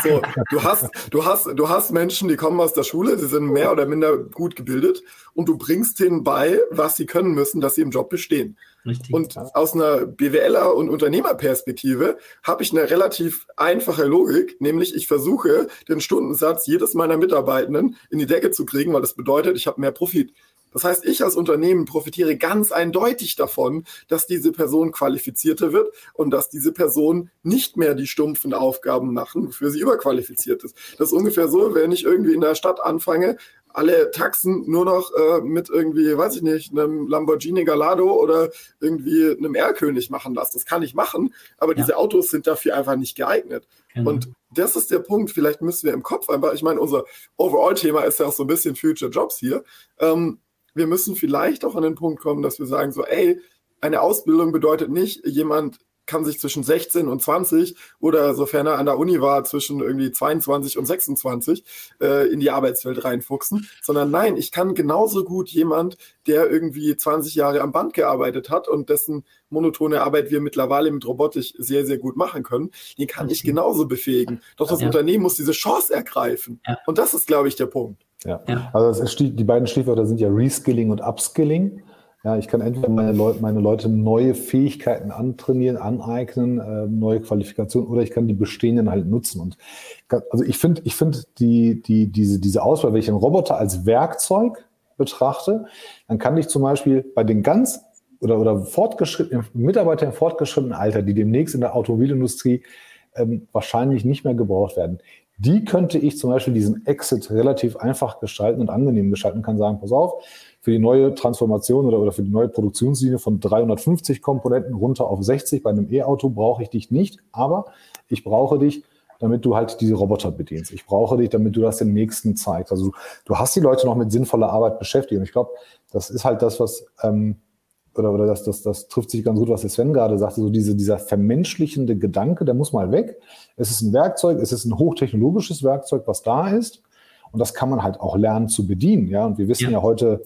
So, du hast, du hast, du hast Menschen, die kommen aus der Schule, sie sind mehr oder minder gut gebildet und du bringst denen bei, was sie können müssen, dass sie im Job bestehen. Richtig, und aus einer BWLer- und Unternehmerperspektive habe ich eine relativ einfache Logik, nämlich ich versuche, den Stundensatz jedes meiner Mitarbeitenden in die Decke zu kriegen, weil das bedeutet, ich habe mehr Profit. Das heißt, ich als Unternehmen profitiere ganz eindeutig davon, dass diese Person qualifizierter wird und dass diese Person nicht mehr die stumpfen Aufgaben machen, wofür sie überqualifiziert ist. Das ist ungefähr so, wenn ich irgendwie in der Stadt anfange, alle Taxen nur noch äh, mit irgendwie, weiß ich nicht, einem Lamborghini Gallardo oder irgendwie einem Erlkönig machen lasse. Das kann ich machen, aber ja. diese Autos sind dafür einfach nicht geeignet. Genau. Und das ist der Punkt, vielleicht müssen wir im Kopf einfach, ich meine, unser Overall-Thema ist ja auch so ein bisschen Future Jobs hier. Ähm, wir müssen vielleicht auch an den Punkt kommen, dass wir sagen so, ey, eine Ausbildung bedeutet nicht, jemand kann sich zwischen 16 und 20 oder sofern er an der Uni war, zwischen irgendwie 22 und 26 äh, in die Arbeitswelt reinfuchsen, sondern nein, ich kann genauso gut jemand, der irgendwie 20 Jahre am Band gearbeitet hat und dessen monotone Arbeit wir mittlerweile mit Robotik sehr, sehr gut machen können, den kann ich genauso befähigen. Doch das ja. Unternehmen muss diese Chance ergreifen. Ja. Und das ist, glaube ich, der Punkt. Ja, ja. also die beiden Stichwörter sind ja Reskilling und Upskilling. Ja, ich kann entweder meine Leute, meine Leute neue Fähigkeiten antrainieren, aneignen, äh, neue Qualifikationen, oder ich kann die bestehenden halt nutzen. Und also ich finde, ich finde die, die, diese, diese Auswahl, wenn ich einen Roboter als Werkzeug betrachte, dann kann ich zum Beispiel bei den ganz oder, oder fortgeschrittenen Mitarbeiter im fortgeschrittenen Alter, die demnächst in der Automobilindustrie ähm, wahrscheinlich nicht mehr gebraucht werden, die könnte ich zum Beispiel diesen Exit relativ einfach gestalten und angenehm gestalten, kann sagen, pass auf, für die neue Transformation oder, oder für die neue Produktionslinie von 350 Komponenten runter auf 60 bei einem E-Auto brauche ich dich nicht, aber ich brauche dich, damit du halt diese Roboter bedienst. Ich brauche dich, damit du das den Nächsten zeigst. Also du hast die Leute noch mit sinnvoller Arbeit beschäftigt. Und ich glaube, das ist halt das, was ähm, oder, oder das, das, das trifft sich ganz gut, was der Sven gerade sagte, so diese, dieser vermenschlichende Gedanke, der muss mal weg. Es ist ein Werkzeug, es ist ein hochtechnologisches Werkzeug, was da ist. Und das kann man halt auch lernen zu bedienen. Ja, und wir wissen ja, ja heute,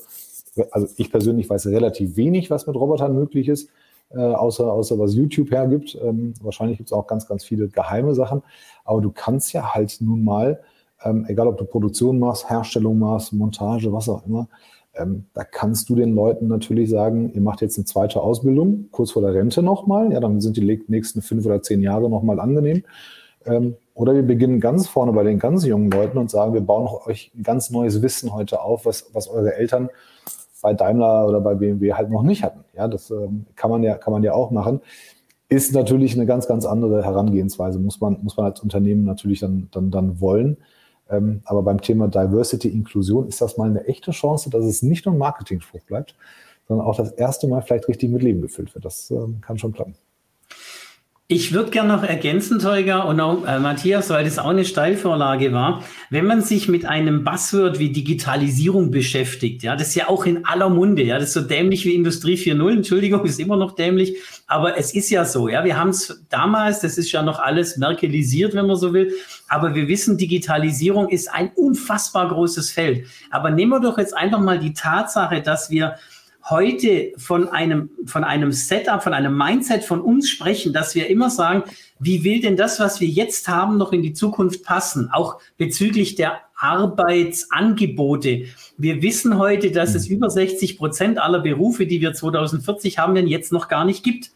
also ich persönlich weiß relativ wenig, was mit Robotern möglich ist, äh, außer, außer was YouTube hergibt. Ähm, wahrscheinlich gibt es auch ganz, ganz viele geheime Sachen. Aber du kannst ja halt nun mal, ähm, egal ob du Produktion machst, Herstellung machst, Montage, was auch immer, ähm, da kannst du den Leuten natürlich sagen, ihr macht jetzt eine zweite Ausbildung, kurz vor der Rente nochmal, ja, dann sind die nächsten fünf oder zehn Jahre nochmal angenehm. Ähm, oder wir beginnen ganz vorne bei den ganz jungen Leuten und sagen, wir bauen euch ganz neues Wissen heute auf, was, was eure Eltern bei Daimler oder bei BMW halt noch nicht hatten. Ja, das ähm, kann man ja, kann man ja auch machen. Ist natürlich eine ganz, ganz andere Herangehensweise, muss man, muss man als Unternehmen natürlich dann, dann, dann wollen. Ähm, aber beim Thema Diversity, Inklusion ist das mal eine echte Chance, dass es nicht nur ein Marketingspruch bleibt, sondern auch das erste Mal vielleicht richtig mit Leben gefüllt wird. Das ähm, kann schon klappen. Ich würde gerne noch ergänzen, Teuger und auch äh, Matthias, weil das auch eine Steilvorlage war. Wenn man sich mit einem Buzzword wie Digitalisierung beschäftigt, ja, das ist ja auch in aller Munde, ja, das ist so dämlich wie Industrie 4.0, Entschuldigung, <laughs> ist immer noch dämlich, aber es ist ja so, ja, wir haben es damals, das ist ja noch alles merkelisiert, wenn man so will, aber wir wissen, Digitalisierung ist ein unfassbar großes Feld. Aber nehmen wir doch jetzt einfach mal die Tatsache, dass wir heute von einem, von einem Setup, von einem Mindset von uns sprechen, dass wir immer sagen, wie will denn das, was wir jetzt haben, noch in die Zukunft passen? Auch bezüglich der Arbeitsangebote. Wir wissen heute, dass es über 60 Prozent aller Berufe, die wir 2040 haben, denn jetzt noch gar nicht gibt.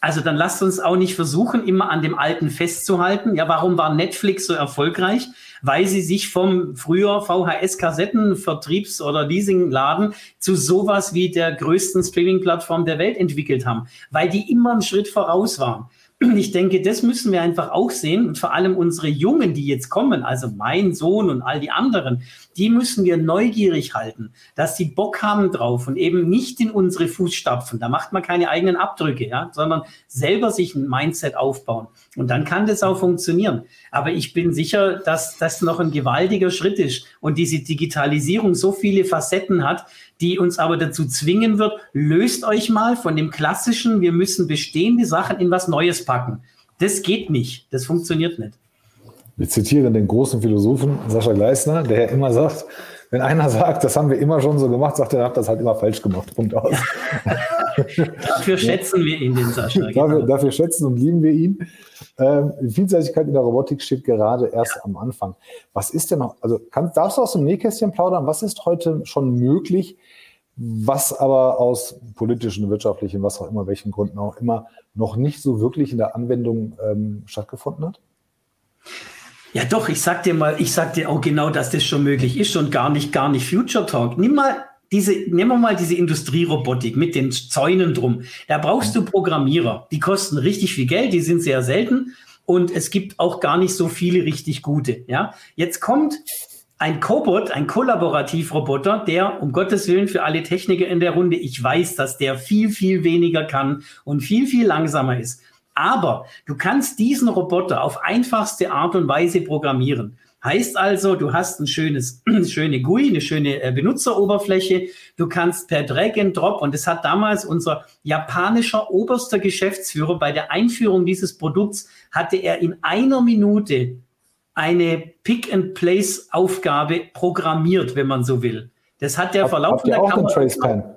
Also dann lasst uns auch nicht versuchen, immer an dem Alten festzuhalten. Ja, warum war Netflix so erfolgreich? Weil sie sich vom früher VHS-Kassetten-Vertriebs- oder Leasingladen zu sowas wie der größten Streaming-Plattform der Welt entwickelt haben. Weil die immer einen Schritt voraus waren <clears throat> ich denke, das müssen wir einfach auch sehen und vor allem unsere Jungen, die jetzt kommen, also mein Sohn und all die anderen, die müssen wir neugierig halten, dass sie Bock haben drauf und eben nicht in unsere Fußstapfen. Da macht man keine eigenen Abdrücke, ja, sondern selber sich ein Mindset aufbauen. Und dann kann das auch funktionieren. Aber ich bin sicher, dass das noch ein gewaltiger Schritt ist und diese Digitalisierung so viele Facetten hat, die uns aber dazu zwingen wird, löst euch mal von dem klassischen, wir müssen bestehende Sachen in was Neues packen. Das geht nicht. Das funktioniert nicht. Wir zitieren den großen Philosophen Sascha Gleisner, der ja immer sagt, wenn einer sagt, das haben wir immer schon so gemacht, sagt er, habt das halt immer falsch gemacht. Punkt aus. <laughs> Dafür schätzen wir ihn, den Sascha. <laughs> Genau. Dafür, dafür, schätzen und lieben wir ihn. Ähm, Vielseitigkeit in der Robotik steht gerade erst ja. am Anfang. Was ist denn noch, also kann, darfst du aus dem Nähkästchen plaudern? Was ist heute schon möglich, was aber aus politischen, wirtschaftlichen, was auch immer, welchen Gründen auch immer, noch nicht so wirklich in der Anwendung ähm, stattgefunden hat? Ja, doch, ich sag dir mal, ich sag dir auch genau, dass das schon möglich ist und gar nicht, gar nicht Future Talk. Nimm mal diese, nehmen wir mal diese Industrierobotik mit den Zäunen drum. Da brauchst du Programmierer. Die kosten richtig viel Geld, die sind sehr selten und es gibt auch gar nicht so viele richtig gute. Ja, jetzt kommt ein Cobot, ein Kollaborativroboter, der, um Gottes Willen, für alle Techniker in der Runde, ich weiß, dass der viel, viel weniger kann und viel, viel langsamer ist. Aber du kannst diesen Roboter auf einfachste Art und Weise programmieren. Heißt also, du hast ein schönes, <clears throat> eine schöne GUI, eine schöne äh, Benutzeroberfläche. Du kannst per Drag and Drop, und das hat damals unser japanischer oberster Geschäftsführer bei der Einführung dieses Produkts, hatte er in einer Minute eine Pick-and-Place-Aufgabe programmiert, wenn man so will. Das hat der Verlauf der auch Kamera.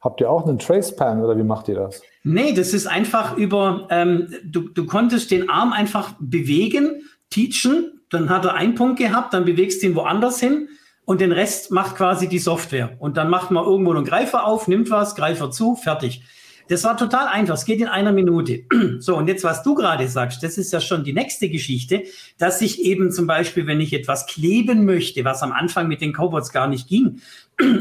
Habt ihr auch einen Tracepan oder wie macht ihr das? Nee, das ist einfach über, ähm, du, du konntest den Arm einfach bewegen, teachen, dann hat er einen Punkt gehabt, dann bewegst du ihn woanders hin und den Rest macht quasi die Software. Und dann macht man irgendwo einen Greifer auf, nimmt was, Greifer zu, fertig. Das war total einfach. Es geht in einer Minute. <clears throat> So, und jetzt, was du gerade sagst, das ist ja schon die nächste Geschichte, dass ich eben zum Beispiel, wenn ich etwas kleben möchte, was am Anfang mit den Cobots gar nicht ging,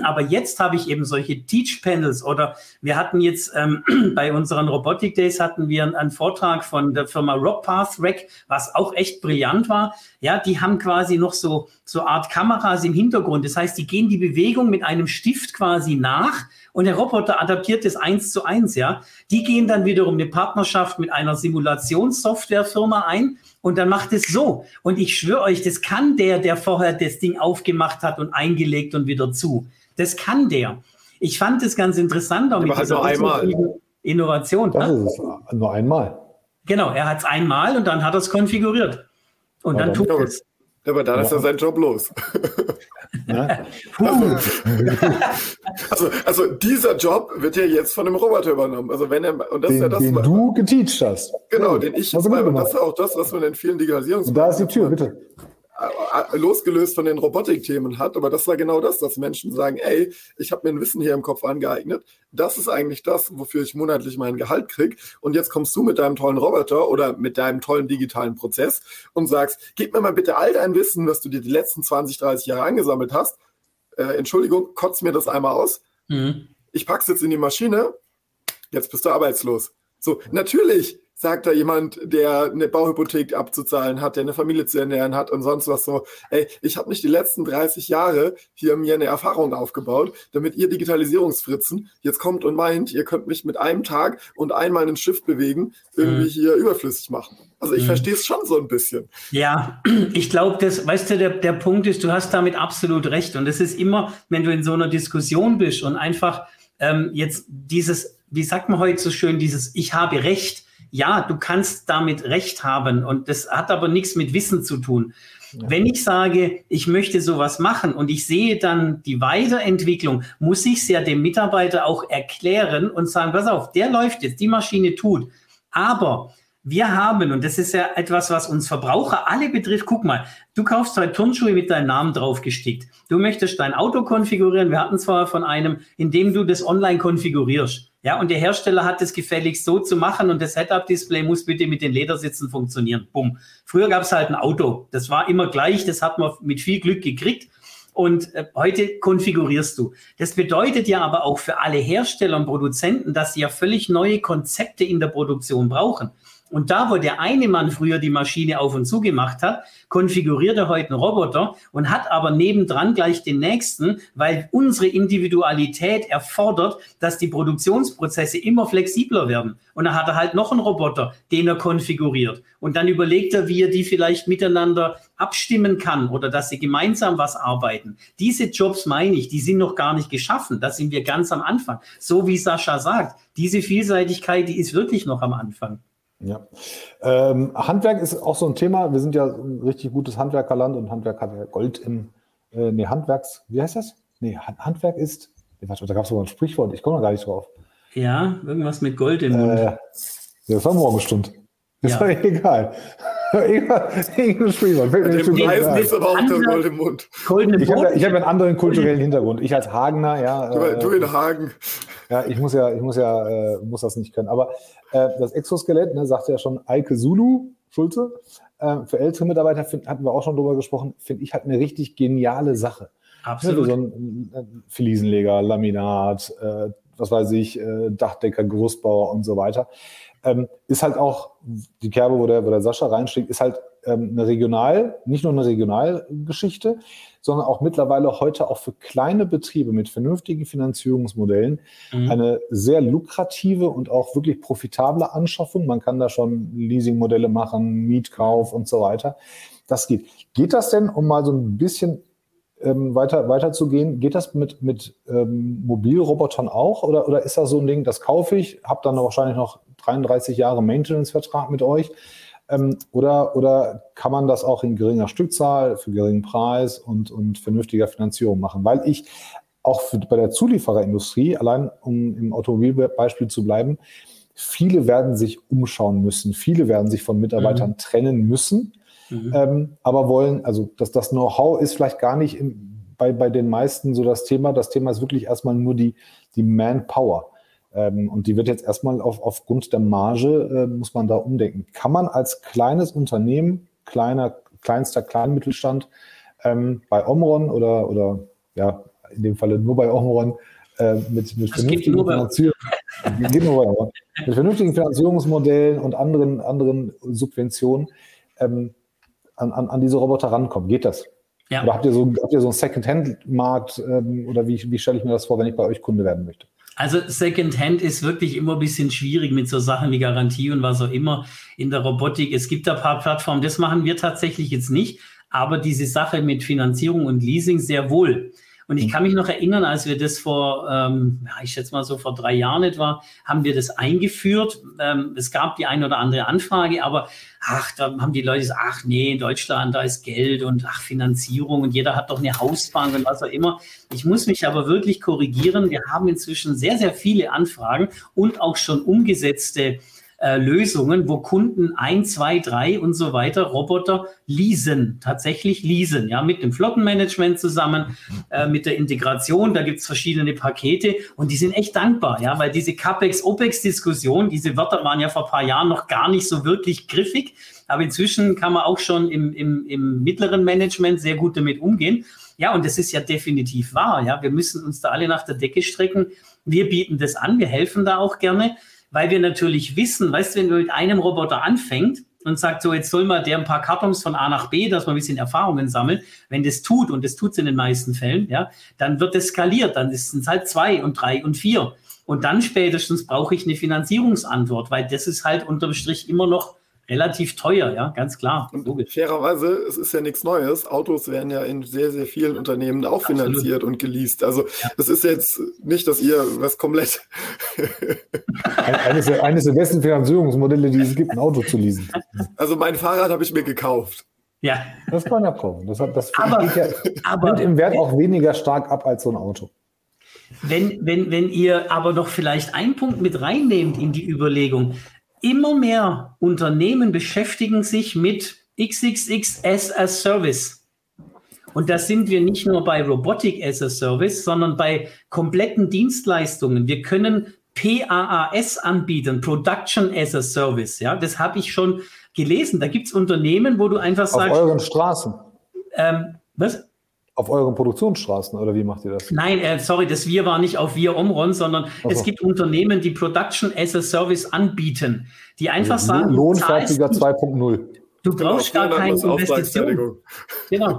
aber jetzt habe ich eben solche Teach Panels oder wir hatten jetzt ähm, <clears throat> bei unseren Robotic Days hatten wir einen, Vortrag von der Firma RobPath Rack, was auch echt brillant war. Ja, die haben quasi noch so, so Art Kameras im Hintergrund. Das heißt, die gehen die Bewegung mit einem Stift quasi nach und der Roboter adaptiert das eins zu eins, ja. Die gehen dann wiederum eine Partnerschaft mit einer Simulationssoftwarefirma ein und dann macht es so. Und ich schwöre euch, das kann der, der vorher das Ding aufgemacht hat und eingelegt und wieder zu. Das kann der. Ich fand es ganz interessant auch mit halt dieser einmal. Innovation. Das ne? ist es nur einmal. Genau, er hat es einmal und dann hat er es konfiguriert. Und Aber dann tut es. Aber dann ist er sein Job los. <laughs> Ja. <laughs> Also, <laughs> also, also, dieser Job wird ja jetzt von einem Roboter übernommen. Also wenn er und das den, ist ja das, den du geteacht hast. Genau, den ich mal, das ist auch das, was man in vielen Digitalisierungs. Da ist die Tür, bitte. Äh, losgelöst von den Robotikthemen hat. Aber das war genau das, dass Menschen sagen, ey, ich habe mir ein Wissen hier im Kopf angeeignet. Das ist eigentlich das, wofür ich monatlich mein Gehalt kriege. Und jetzt kommst du mit deinem tollen Roboter oder mit deinem tollen digitalen Prozess und sagst, gib mir mal bitte all dein Wissen, was du dir die letzten 20, 30 Jahre angesammelt hast. Äh, Entschuldigung, kotz mir das einmal aus. Mhm. Ich pack's jetzt in die Maschine. Jetzt bist du arbeitslos. So, natürlich sagt da jemand, der eine Bauhypothek abzuzahlen hat, der eine Familie zu ernähren hat und sonst was so, ey, ich habe nicht die letzten 30 Jahre hier mir eine Erfahrung aufgebaut, damit ihr Digitalisierungsfritzen jetzt kommt und meint, ihr könnt mich mit einem Tag und einmal einen Shift bewegen, irgendwie mhm. hier überflüssig machen. Also ich mhm. verstehe es schon so ein bisschen. Ja, <clears throat> ich glaube, das, weißt du, der, der Punkt ist, du hast damit absolut recht. Und es ist immer, wenn du in so einer Diskussion bist und einfach ähm, jetzt dieses, wie sagt man heute so schön, dieses Ich habe Recht, ja, du kannst damit Recht haben und das hat aber nichts mit Wissen zu tun. Ja. Wenn ich sage, ich möchte sowas machen und ich sehe dann die Weiterentwicklung, muss ich es ja dem Mitarbeiter auch erklären und sagen, pass auf, der läuft jetzt, die Maschine tut. Aber wir haben, und das ist ja etwas, was uns Verbraucher alle betrifft, guck mal, du kaufst zwei Turnschuhe mit deinem Namen draufgestickt. Du möchtest dein Auto konfigurieren. Wir hatten zwar von einem, indem du das online konfigurierst. Ja, und der Hersteller hat es gefälligst so zu machen und das Setup-Display muss bitte mit den Ledersitzen funktionieren. Bumm. Früher gab es halt ein Auto. Das war immer gleich, das hat man mit viel Glück gekriegt. Und äh, heute konfigurierst du. Das bedeutet ja aber auch für alle Hersteller und Produzenten, dass sie ja völlig neue Konzepte in der Produktion brauchen. Und da, wo der eine Mann früher die Maschine auf und zu gemacht hat, konfiguriert er heute einen Roboter und hat aber nebendran gleich den nächsten, weil unsere Individualität erfordert, dass die Produktionsprozesse immer flexibler werden. Und dann hat er halt noch einen Roboter, den er konfiguriert. Und dann überlegt er, wie er die vielleicht miteinander abstimmen kann oder dass sie gemeinsam was arbeiten. Diese Jobs meine ich, die sind noch gar nicht geschaffen. Da sind wir ganz am Anfang. So wie Sascha sagt, diese Vielseitigkeit, die ist wirklich noch am Anfang. Ja. Ähm, Handwerk ist auch so ein Thema. Wir sind ja ein richtig gutes Handwerkerland und Handwerk hat ja Gold im, äh, nee, Handwerks, wie heißt das? Nee, Handwerk ist, nee, warte, da gab es so ein Sprichwort, ich komme noch gar nicht drauf. Ja, irgendwas mit Gold im Mund. Äh, das war Morgenstund. Ist ja. doch <laughs> egal. Irgendein Sprichwort. Dem Preis ist aber auch der Gold im Mund. Ich habe hab einen anderen kulturellen Hintergrund. Ich als Hagener, ja. Du, äh, du in Hagen. Ja, ich muss ja, ich muss ja, äh, muss das nicht können. Aber äh, das Exoskelett, ne, sagte ja schon Eike Zulu, Schulze. Äh, für ältere Mitarbeiter find, hatten wir auch schon drüber gesprochen, finde ich halt eine richtig geniale Sache. Absolut. Ja, so ein Fliesenleger, Laminat, äh, was weiß ich, äh, Dachdecker, Gerüstbauer und so weiter. Ähm, ist halt auch die Kerbe, wo der, wo der Sascha reinschlägt, ist halt ähm, eine Regional, nicht nur eine Regionalgeschichte, sondern auch mittlerweile heute auch für kleine Betriebe mit vernünftigen Finanzierungsmodellen mhm. eine sehr lukrative und auch wirklich profitable Anschaffung. Man kann da schon Leasingmodelle machen, Mietkauf und so weiter. Das geht. Geht das denn, um mal so ein bisschen ähm, weiter, weiter zu gehen, geht das mit, mit ähm, Mobilrobotern auch? Oder, oder ist das so ein Ding, das kaufe ich, habe dann wahrscheinlich noch 33 Jahre Maintenance-Vertrag mit euch? Ähm, oder, oder kann man das auch in geringer Stückzahl, für geringen Preis und, und vernünftiger Finanzierung machen? Weil ich auch für, bei der Zuliefererindustrie, allein um im Automobilbeispiel zu bleiben, viele werden sich umschauen müssen, viele werden sich von Mitarbeitern mhm. trennen müssen Mhm. Ähm, aber wollen, also das, das Know-how ist vielleicht gar nicht im, bei, bei den meisten so das Thema. Das Thema ist wirklich erstmal nur die, die Manpower. Ähm, und die wird jetzt erstmal auf, aufgrund der Marge, äh, muss man da umdenken. Kann man als kleines Unternehmen, kleiner, kleinster Kleinmittelstand, ähm, bei Omron oder, oder ja, in dem Falle nur bei Omron, äh, mit, mit vernünftigen Finanzierung, mit vernünftigen Finanzierungsmodellen und anderen, anderen Subventionen ähm, an, an, an diese Roboter rankommen? Geht das? Ja. Oder habt ihr so, habt ihr so einen Second-Hand-Markt ähm, oder wie, wie stelle ich mir das vor, wenn ich bei euch Kunde werden möchte? Also Second-Hand ist wirklich immer ein bisschen schwierig mit so Sachen wie Garantie und was auch immer in der Robotik. Es gibt ein paar Plattformen, das machen wir tatsächlich jetzt nicht, aber diese Sache mit Finanzierung und Leasing sehr wohl. Und ich mhm. kann mich noch erinnern, als wir das vor, ähm, ja, ich schätze mal so vor drei Jahren etwa, haben wir das eingeführt. Ähm, es gab die ein oder andere Anfrage, aber ach, da haben die Leute gesagt, ach nee, in Deutschland, da ist Geld und ach, Finanzierung und jeder hat doch eine Hausbank und was auch immer. Ich muss mich aber wirklich korrigieren. Wir haben inzwischen sehr, sehr viele Anfragen und auch schon umgesetzte äh, Lösungen, wo Kunden ein, zwei, drei und so weiter Roboter leasen, tatsächlich leasen, ja, mit dem Flottenmanagement zusammen, äh, mit der Integration, da gibt's verschiedene Pakete und die sind echt dankbar, ja, weil diese CAPEX-OPEX-Diskussion, diese Wörter waren ja vor paar Jahren noch gar nicht so wirklich griffig, aber inzwischen kann man auch schon im, im, im mittleren Management sehr gut damit umgehen. Ja, und das ist ja definitiv wahr. Ja, wir müssen uns da alle nach der Decke strecken. Wir bieten das an, wir helfen da auch gerne weil wir natürlich wissen, weißt du, wenn man mit einem Roboter anfängt und sagt, so jetzt soll man der ein paar Kartons von A nach B, dass man ein bisschen Erfahrungen sammelt, wenn das tut, und das tut es in den meisten Fällen, ja, dann wird es skaliert, dann sind es halt zwei und drei und vier. Und dann spätestens brauche ich eine Finanzierungsantwort, weil das ist halt unterm Strich immer noch relativ teuer, ja, ganz klar. Und logisch. fairerweise, es ist ja nichts Neues. Autos werden ja in sehr, sehr vielen Unternehmen auch Absolut. finanziert und geleast. Also es ja. ist jetzt nicht, dass ihr was komplett. eines, der, eines der besten Finanzierungsmodelle, die es gibt, ein Auto zu leasen. Also mein Fahrrad habe ich mir gekauft. Ja. Das kann man ja kaufen. Das, das aber, ja, aber, nimmt im Wert auch weniger stark ab als so ein Auto. Wenn, wenn, wenn ihr aber noch vielleicht einen Punkt mit reinnehmt in die Überlegung, immer mehr Unternehmen beschäftigen sich mit XXX as a Service. Und da sind wir nicht nur bei Robotic as a Service, sondern bei kompletten Dienstleistungen. Wir können PAAS anbieten, Production as a Service. Ja, das habe ich schon gelesen. Da gibt es Unternehmen, wo du einfach sagst. Auf euren Straßen. Ähm, was? Auf euren Produktionsstraßen oder wie macht ihr das? Nein, äh, sorry, das Wir war nicht auf Wir Omron, sondern so. es gibt Unternehmen, die Production as a Service anbieten, die einfach also sagen, Lohnfertiger 2.0. Du brauchst genau, gar keine Investition. Genau.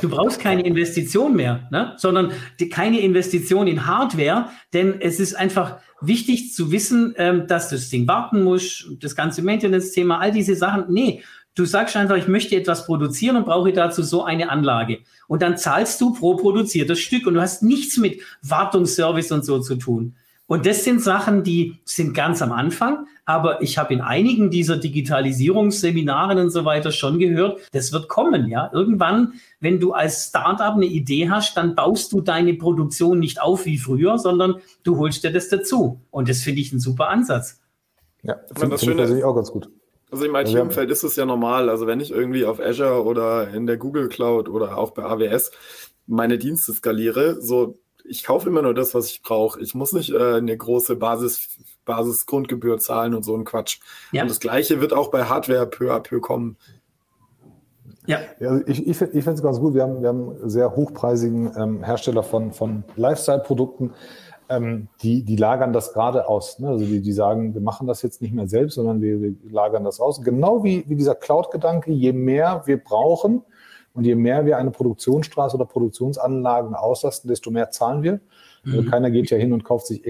Du brauchst keine Investition mehr, ne? sondern die, keine Investition in Hardware, denn es ist einfach wichtig zu wissen, ähm, dass das Ding warten muss, das ganze Maintenance-Thema, all diese Sachen. Nee, Du sagst einfach, ich möchte etwas produzieren und brauche dazu so eine Anlage. Und dann zahlst du pro produziertes Stück und du hast nichts mit Wartungsservice und so zu tun. Und das sind Sachen, die sind ganz am Anfang, aber ich habe in einigen dieser Digitalisierungsseminaren und so weiter schon gehört, das wird kommen, ja. Irgendwann, wenn du als Startup eine Idee hast, dann baust du deine Produktion nicht auf wie früher, sondern du holst dir das dazu. Und das finde ich ein super Ansatz. Ja, das finde find ich persönlich auch ganz gut. Also im IT-Umfeld ist es ja normal. Also wenn ich irgendwie auf Azure oder in der Google Cloud oder auch bei AWS meine Dienste skaliere, so ich kaufe immer nur das, was ich brauche. Ich muss nicht äh, eine große Basis, Basisgrundgebühr zahlen und so ein Quatsch. Ja. Und das gleiche wird auch bei Hardware peu à peu kommen. Ja. ja ich ich, ich finde es ganz gut. Wir haben, wir haben einen sehr hochpreisigen ähm, Hersteller von, von Lifestyle-Produkten, ähm, die, die lagern das gerade aus. Ne? Also die, die sagen, wir machen das jetzt nicht mehr selbst, sondern wir, wir lagern das aus. Genau wie, wie dieser Cloud-Gedanke, je mehr wir brauchen und je mehr wir eine Produktionsstraße oder Produktionsanlagen auslasten, desto mehr zahlen wir. Also mhm. Keiner geht ja hin und kauft sich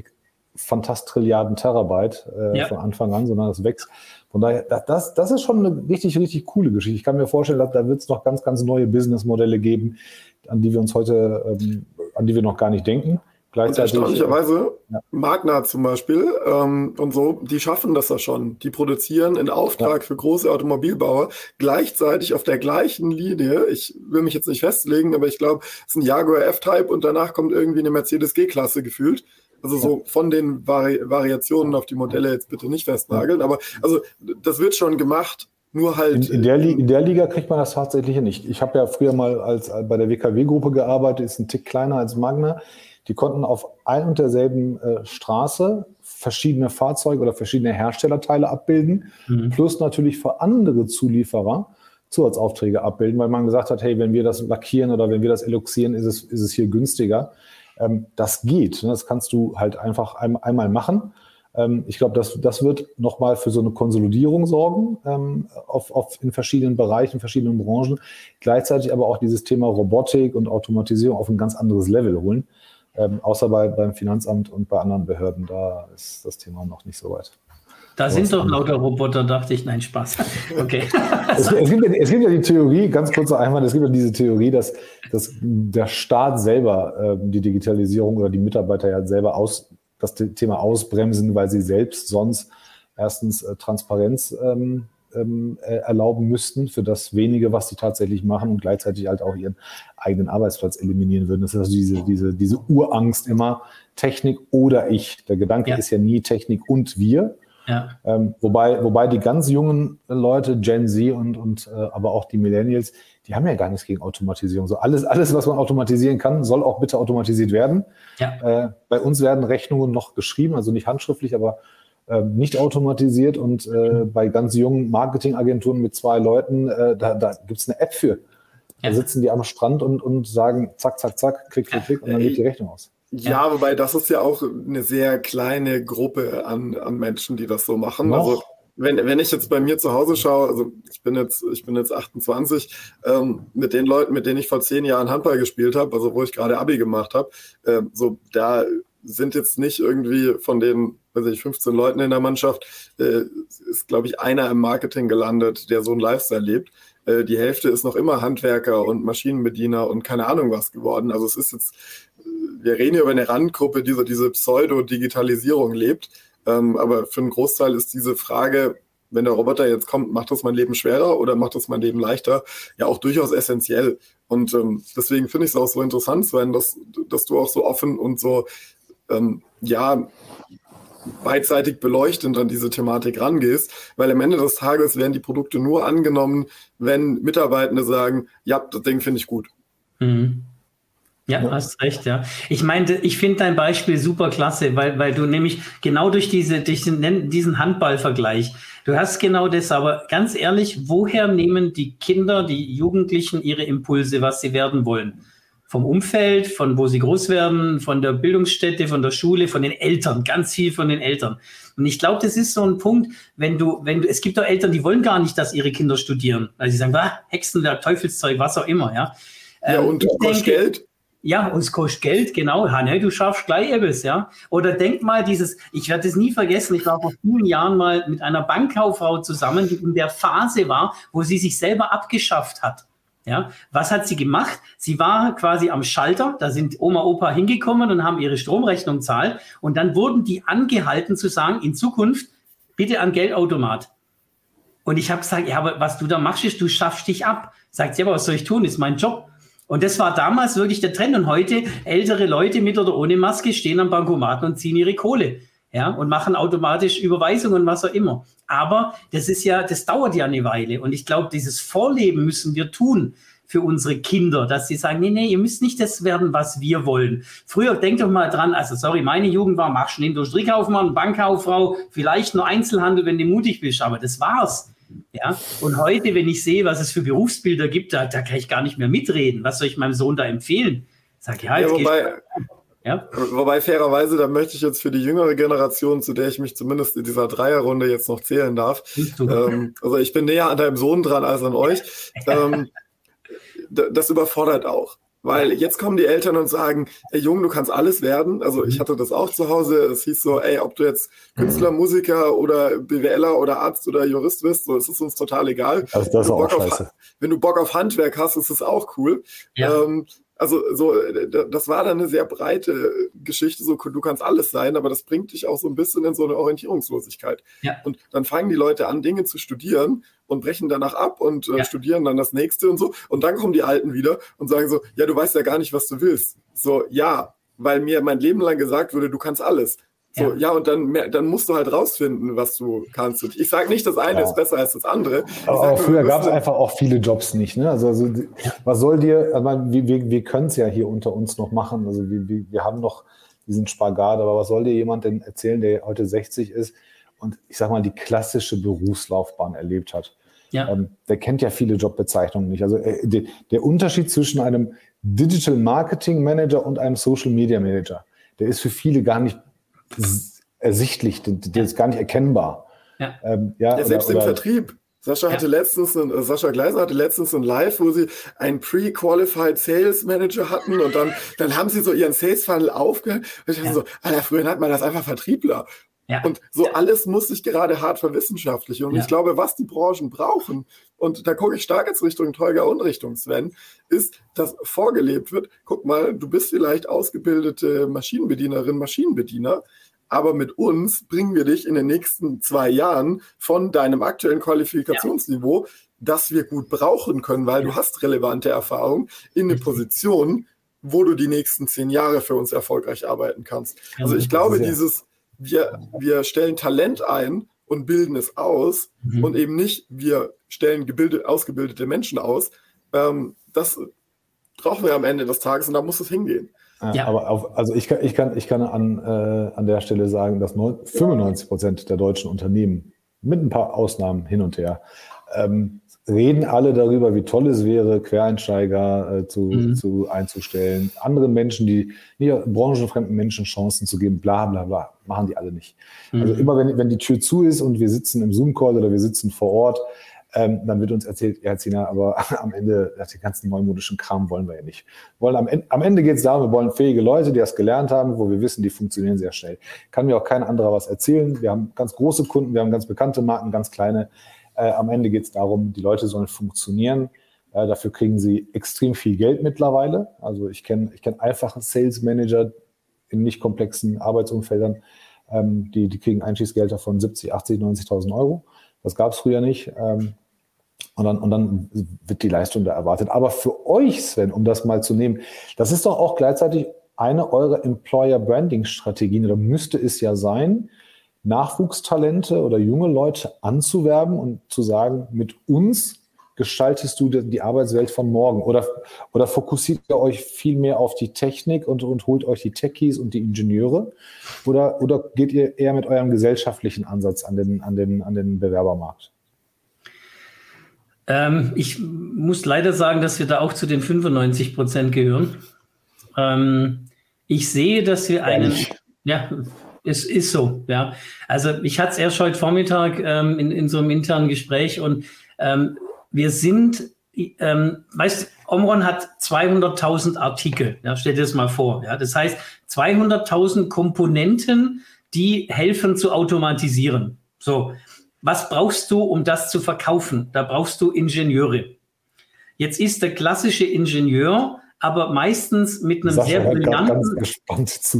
Fantastrilliarden Terabyte äh, ja. von Anfang an, sondern das wächst. Von daher, das, das ist schon eine richtig, richtig coole Geschichte. Ich kann mir vorstellen, da wird es noch ganz, ganz neue Businessmodelle geben, an die wir uns heute, ähm, an die wir noch gar nicht denken. Gleichzeitig, und erstaunlicherweise, ja. Magna zum Beispiel ähm, und so, die schaffen das ja schon. Die produzieren in Auftrag ja. für große Automobilbauer gleichzeitig auf der gleichen Linie. Ich will mich jetzt nicht festlegen, aber ich glaube, es ist ein Jaguar F-Type und danach kommt irgendwie eine Mercedes G-Klasse gefühlt. Also so von den Vari Variationen auf die Modelle jetzt bitte nicht festnageln, aber also das wird schon gemacht. Nur halt. In, in, der, in der Liga kriegt man das tatsächlich nicht. Ich habe ja früher mal als, bei der WKW-Gruppe gearbeitet, ist ein Tick kleiner als Magna. Die konnten auf ein und derselben äh, Straße verschiedene Fahrzeuge oder verschiedene Herstellerteile abbilden, mhm. plus natürlich für andere Zulieferer Zusatzaufträge abbilden, weil man gesagt hat, hey, wenn wir das lackieren oder wenn wir das eloxieren, ist es, ist es hier günstiger. Ähm, das geht. Ne? Das kannst du halt einfach ein, einmal machen. Ähm, ich glaube, das, das wird nochmal für so eine Konsolidierung sorgen ähm, auf, auf in verschiedenen Bereichen, verschiedenen Branchen. Gleichzeitig aber auch dieses Thema Robotik und Automatisierung auf ein ganz anderes Level holen. Ähm, außer bei, beim Finanzamt und bei anderen Behörden, da ist das Thema noch nicht so weit. Da sind doch lauter Roboter, dachte ich. Nein, Spaß. <laughs> Okay. es, es, gibt ja, es, gibt ja, die Theorie, ganz kurzer Einwand, es gibt ja diese Theorie, dass, dass der Staat selber äh, die Digitalisierung oder die Mitarbeiter ja selber aus, das Thema ausbremsen, weil sie selbst sonst erstens äh, Transparenz ähm, ähm, äh, erlauben müssten für das wenige, was sie tatsächlich machen und gleichzeitig halt auch ihren eigenen Arbeitsplatz eliminieren würden. Das ist also diese, diese, diese Urangst immer, Technik oder ich. Der Gedanke ja. ist ja nie Technik und wir. Ja. Ähm, wobei, wobei die ganz jungen Leute, Gen Z und, und äh, aber auch die Millennials, die haben ja gar nichts gegen Automatisierung. So alles, alles, was man automatisieren kann, soll auch bitte automatisiert werden. Ja. Äh, bei uns werden Rechnungen noch geschrieben, also nicht handschriftlich, aber nicht automatisiert. Und äh, bei ganz jungen Marketingagenturen mit zwei Leuten, äh, da, da gibt es eine App für. Da sitzen die am Strand und, und sagen zack, zack, zack, klick, klick, klick und dann geht die Rechnung aus. Ja, wobei das ist ja auch eine sehr kleine Gruppe an, an Menschen, die das so machen. Noch? Also wenn, wenn ich jetzt bei mir zu Hause schaue, also ich bin jetzt, ich bin jetzt 28, ähm, mit den Leuten, mit denen ich vor zehn Jahren Handball gespielt habe, also wo ich gerade Abi gemacht habe, äh, so da sind jetzt nicht irgendwie von den, weiß ich, 15 Leuten in der Mannschaft, äh, ist, glaube ich, einer im Marketing gelandet, der so ein Lifestyle lebt. Äh, die Hälfte ist noch immer Handwerker und Maschinenbediener und keine Ahnung was geworden. Also es ist jetzt, wir reden hier über eine Randgruppe, die so diese Pseudo-Digitalisierung lebt. Ähm, aber für einen Großteil ist diese Frage, wenn der Roboter jetzt kommt, macht das mein Leben schwerer oder macht das mein Leben leichter, ja auch durchaus essentiell. Und ähm, deswegen finde ich es auch so interessant, Sven, dass, dass du auch so offen und so, ähm, ja, beidseitig beleuchtend an diese Thematik rangehst, weil am Ende des Tages werden die Produkte nur angenommen, wenn Mitarbeitende sagen, ja, das Ding finde ich gut. Mhm. Ja, hast recht, ja. Ich meinte, ich finde dein Beispiel super klasse, weil, weil du nämlich genau durch diese, durch den, diesen Handballvergleich, du hast genau das, aber ganz ehrlich, woher nehmen die Kinder, die Jugendlichen ihre Impulse, was sie werden wollen? Vom Umfeld, von wo sie groß werden, von der Bildungsstätte, von der Schule, von den Eltern, ganz viel von den Eltern. Und ich glaube, das ist so ein Punkt, wenn du, wenn du, es gibt auch Eltern, die wollen gar nicht, dass ihre Kinder studieren, weil sie sagen, ah, Hexenwerk, Teufelszeug, was auch immer, ja. Ja, ähm, und ähm, kostet Geld. Ja, und es kostet Geld, genau. Hanne, du schaffst gleich etwas, ja. Oder denk mal dieses, ich werde es nie vergessen, ich war vor vielen Jahren mal mit einer Bankkauffrau zusammen, die in der Phase war, wo sie sich selber abgeschafft hat. Ja, was hat sie gemacht? Sie war quasi am Schalter, da sind Oma, Opa hingekommen und haben ihre Stromrechnung zahlt und dann wurden die angehalten zu sagen, in Zukunft bitte an Geldautomat. Und ich habe gesagt, ja, aber was du da machst, ist, du schaffst dich ab. Sagt sie, aber was soll ich tun? Ist mein Job. Und das war damals wirklich der Trend. Und heute ältere Leute mit oder ohne Maske stehen am Bankomaten und ziehen ihre Kohle ja, und machen automatisch Überweisungen, was auch immer. Aber das ist ja, das dauert ja eine Weile. Und ich glaube, dieses Vorleben müssen wir tun für unsere Kinder, dass sie sagen, nee, nee, ihr müsst nicht das werden, was wir wollen. Früher, denkt doch mal dran, also sorry, meine Jugend war, mach schnell durch Strickkaufmann, Bankkauffrau, vielleicht nur Einzelhandel, wenn du mutig bist, aber das war's. Ja, und heute, wenn ich sehe, was es für Berufsbilder gibt, da, da kann ich gar nicht mehr mitreden. Was soll ich meinem Sohn da empfehlen? Sag ja, jetzt ja, wobei, ja? Wobei fairerweise, da möchte ich jetzt für die jüngere Generation, zu der ich mich zumindest in dieser Dreierrunde jetzt noch zählen darf, ähm, also ich bin näher an deinem Sohn dran als an euch, ähm, das überfordert auch. Weil jetzt kommen die Eltern und sagen, ey Junge, du kannst alles werden. Also ich mhm. hatte das auch zu Hause. Es hieß so, ey, ob du jetzt Künstler, Musiker oder BWLer oder Arzt oder Jurist bist, so, es ist uns total egal. Also das ist auch scheiße. Auf, wenn du Bock auf Handwerk hast, ist es auch cool. Ja. Ähm, also so, äh, das war dann eine sehr breite Geschichte, so du kannst alles sein, aber das bringt dich auch so ein bisschen in so eine Orientierungslosigkeit. Ja. Und dann fangen die Leute an, Dinge zu studieren und brechen danach ab und äh, ja. studieren dann das nächste und so. Und dann kommen die Alten wieder und sagen so, ja, du weißt ja gar nicht, was du willst. So, ja, weil mir mein Leben lang gesagt wurde, du kannst alles. So, ja. ja, und dann, dann musst du halt rausfinden, was du kannst. Ich sage nicht, das eine ja. ist besser als das andere. Aber, aber früher gab es einfach auch viele Jobs nicht. Ne? Also, also was soll dir, also, wir, wir, wir können es ja hier unter uns noch machen. Also wir, wir, wir haben noch diesen Spagat, aber was soll dir jemand denn erzählen, der heute 60 ist und ich sag mal die klassische Berufslaufbahn erlebt hat? Ja. Ähm, der kennt ja viele Jobbezeichnungen nicht. Also äh, de, der Unterschied zwischen einem Digital Marketing Manager und einem Social Media Manager, der ist für viele gar nicht ersichtlich, der ist gar nicht erkennbar. Ja, ähm, ja, ja selbst oder, im Vertrieb. Sascha hatte ja. letztens, ein, Sascha Gleiser hatte letztens ein Live, wo sie einen Pre-Qualified Sales Manager hatten und dann, dann haben sie so ihren Sales Funnel aufgehört. Und ich dachte ja. so, Alter, früher hat man das einfach Vertriebler. Ja. Und so alles muss sich gerade hart verwissenschaftlichen. Und ich glaube, was die Branchen brauchen, und da gucke ich stark jetzt Richtung Teuger und Richtung Sven, ist, dass vorgelebt wird, guck mal, du bist vielleicht ausgebildete Maschinenbedienerin, Maschinenbediener, aber mit uns bringen wir dich in den nächsten zwei Jahren von deinem aktuellen Qualifikationsniveau, ja. das wir gut brauchen können, weil ja. du hast relevante Erfahrung, in eine Position, wo du die nächsten zehn Jahre für uns erfolgreich arbeiten kannst. Also ich glaube, dieses, wir, wir stellen Talent ein und bilden es aus mhm. und eben nicht, wir stellen gebildet, ausgebildete Menschen aus. Ähm, das brauchen wir am Ende des Tages und da muss es hingehen. Ja. Aber auf, also ich kann, ich kann, ich kann an, äh, an der Stelle sagen, dass 95 Prozent der deutschen Unternehmen, mit ein paar Ausnahmen hin und her, ähm, reden alle darüber, wie toll es wäre, Quereinsteiger äh, zu, mhm. zu einzustellen, anderen Menschen, die nicht branchenfremden Menschen Chancen zu geben, bla bla bla, machen die alle nicht. Mhm. Also immer wenn, wenn die Tür zu ist und wir sitzen im Zoom-Call oder wir sitzen vor Ort, ähm, dann wird uns erzählt, ja, Zina, aber <laughs> am Ende, den ganzen neumodischen Kram wollen wir ja nicht. Wir wollen am Ende, am Ende geht es darum, wir wollen fähige Leute, die das gelernt haben, wo wir wissen, die funktionieren sehr schnell. Kann mir auch kein anderer was erzählen. Wir haben ganz große Kunden, wir haben ganz bekannte Marken, ganz kleine. Äh, am Ende geht es darum, die Leute sollen funktionieren. Äh, dafür kriegen sie extrem viel Geld mittlerweile. Also ich kenne ich kenn einfache Sales Manager in nicht komplexen Arbeitsumfeldern, ähm, die, die kriegen Einstiegsgelder von 70, 80, 90.000 Euro. Das gab es früher nicht. Ähm, und dann, und dann wird die Leistung da erwartet. Aber für euch, Sven, um das mal zu nehmen, das ist doch auch gleichzeitig eine eurer Employer Branding Strategien oder müsste es ja sein, Nachwuchstalente oder junge Leute anzuwerben und zu sagen, mit uns gestaltest du die Arbeitswelt von morgen? Oder, oder fokussiert ihr euch viel mehr auf die Technik und, und holt euch die Techies und die Ingenieure? Oder, oder geht ihr eher mit eurem gesellschaftlichen Ansatz an den, an den, an den Bewerbermarkt? Ähm, ich muss leider sagen, dass wir da auch zu den 95 Prozent gehören. Ähm, ich sehe, dass wir einen, ja, es ist so, ja. Also ich hatte es erst heute Vormittag ähm, in, in so einem internen Gespräch und ähm, wir sind, ähm, weißt Omron hat 200.000 Artikel, ja, stell dir das mal vor. Ja, das heißt 200.000 Komponenten, die helfen zu automatisieren. So, was brauchst du, um das zu verkaufen? Da brauchst du Ingenieure. Jetzt ist der klassische Ingenieur aber meistens mit einem Sascha sehr brillanten,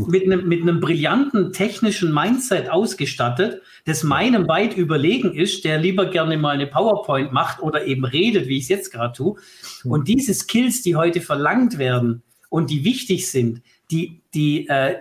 mit einem, mit einem brillanten technischen Mindset ausgestattet, das meinem weit überlegen ist, der lieber gerne mal eine PowerPoint macht oder eben redet, wie ich es jetzt gerade tue. Hm. Und diese Skills, die heute verlangt werden und die wichtig sind, die, die, äh,